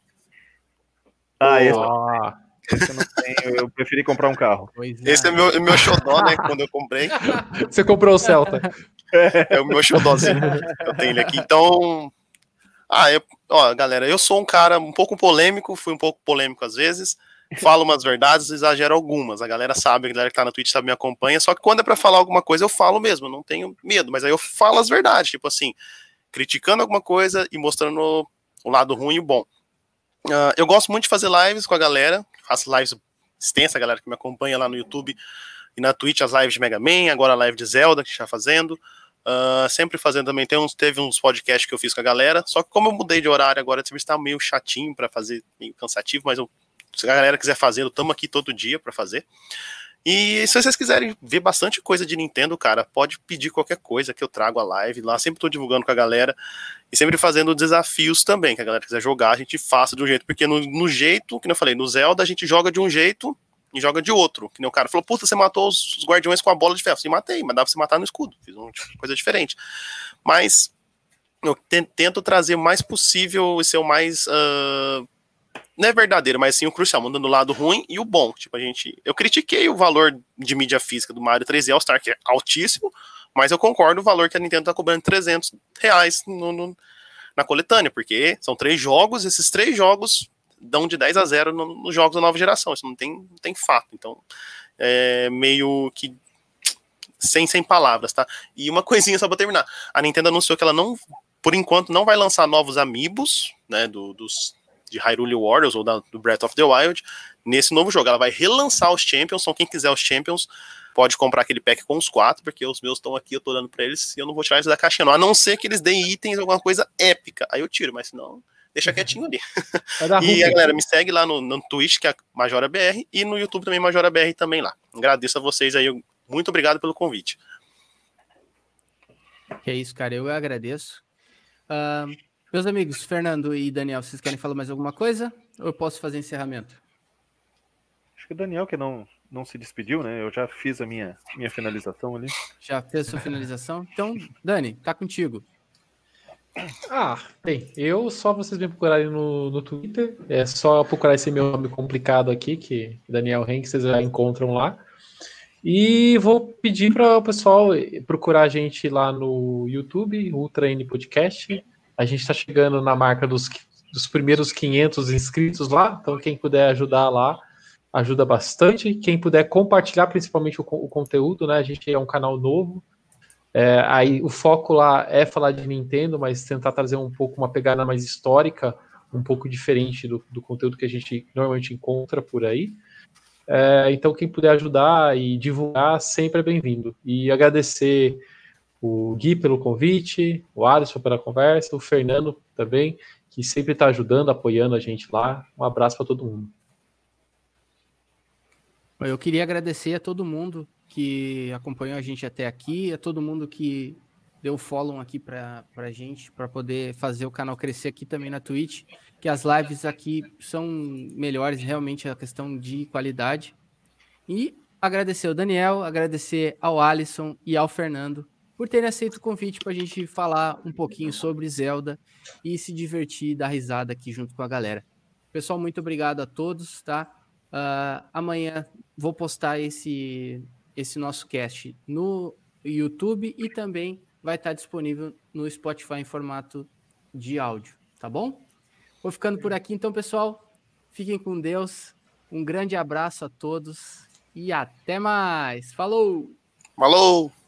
Ah, esse, oh. esse eu não tenho, eu preferi comprar um carro. É. Esse é meu, meu xodó, né? Quando eu comprei. Você comprou o Celta. É o meu xodózinho. Eu tenho ele aqui. Então, ah, eu, ó, galera, eu sou um cara um pouco polêmico, fui um pouco polêmico às vezes, falo umas verdades, exagero algumas. A galera sabe, a galera que tá na Twitch sabe, me acompanha, só que quando é para falar alguma coisa, eu falo mesmo, não tenho medo, mas aí eu falo as verdades, tipo assim, criticando alguma coisa e mostrando o lado ruim e o bom. Uh, eu gosto muito de fazer lives com a galera, faço lives extensas, a galera que me acompanha lá no YouTube e na Twitch, as lives de Mega Man, agora a live de Zelda que está fazendo. Uh, sempre fazendo também, tem uns, teve uns podcasts que eu fiz com a galera, só que como eu mudei de horário agora, esse está meio chatinho para fazer, meio cansativo, mas eu, se a galera quiser fazer, estamos aqui todo dia para fazer. E se vocês quiserem ver bastante coisa de Nintendo, cara, pode pedir qualquer coisa que eu trago a live lá, sempre estou divulgando com a galera e sempre fazendo desafios também, que a galera quiser jogar, a gente faça de um jeito, porque no, no jeito, que eu falei, no Zelda a gente joga de um jeito e joga de outro. Que nem o cara falou, puta, você matou os, guardiões com a bola de ferro. Sim, matei, mas dá pra você matar no escudo. Fiz uma tipo, coisa diferente. Mas eu tento trazer o mais possível e ser o mais. Uh, não é verdadeiro, mas sim o crucial, mandando o lado ruim e o bom. Tipo, a gente. Eu critiquei o valor de mídia física do Mario 3D All-Star, que é altíssimo, mas eu concordo o valor que a Nintendo tá cobrando 300 reais no, no, na coletânea, porque são três jogos, esses três jogos dão de 10 a 0 nos no jogos da nova geração. Isso não tem, não tem fato. Então, é meio que sem, sem palavras, tá? E uma coisinha só pra terminar. A Nintendo anunciou que ela não, por enquanto, não vai lançar novos amiibos, né, do, dos, de Hyrule Warriors ou da, do Breath of the Wild nesse novo jogo. Ela vai relançar os Champions, então quem quiser os Champions pode comprar aquele pack com os quatro, porque os meus estão aqui, eu tô dando pra eles e eu não vou tirar eles da caixinha, não. A não ser que eles deem itens, alguma coisa épica. Aí eu tiro, mas senão deixa quietinho ali. e a galera me segue lá no, no Twitch, que é Majora BR, e no YouTube também Majora BR também lá. Agradeço a vocês aí, muito obrigado pelo convite. Que é isso, cara, eu agradeço. Uh, meus amigos, Fernando e Daniel, vocês querem falar mais alguma coisa? Ou eu posso fazer encerramento? Acho que o Daniel que não, não se despediu, né? Eu já fiz a minha, minha finalização ali. Já fez a sua finalização? Então, Dani, tá contigo. Ah, bem, eu só vocês me procurarem no, no Twitter, é só procurar esse meu nome complicado aqui, que Daniel Henk, vocês já encontram lá. E vou pedir para o pessoal procurar a gente lá no YouTube, Ultra N Podcast. A gente está chegando na marca dos, dos primeiros 500 inscritos lá, então quem puder ajudar lá, ajuda bastante. Quem puder compartilhar principalmente o, o conteúdo, né? A gente é um canal novo, é, aí o foco lá é falar de Nintendo, mas tentar trazer um pouco uma pegada mais histórica, um pouco diferente do, do conteúdo que a gente normalmente encontra por aí. É, então, quem puder ajudar e divulgar, sempre é bem-vindo. E agradecer o Gui pelo convite, o Alisson pela conversa, o Fernando também, que sempre está ajudando, apoiando a gente lá. Um abraço para todo mundo. Eu queria agradecer a todo mundo que acompanhou a gente até aqui, a todo mundo que deu follow aqui para a gente, para poder fazer o canal crescer aqui também na Twitch, que as lives aqui são melhores, realmente a questão de qualidade. E agradecer ao Daniel, agradecer ao Alisson e ao Fernando por terem aceito o convite para a gente falar um pouquinho sobre Zelda e se divertir, dar risada aqui junto com a galera. Pessoal, muito obrigado a todos, tá? Uh, amanhã vou postar esse esse nosso cast no YouTube e também vai estar disponível no Spotify em formato de áudio, tá bom? Vou ficando por aqui então, pessoal. Fiquem com Deus. Um grande abraço a todos e até mais. Falou! Falou!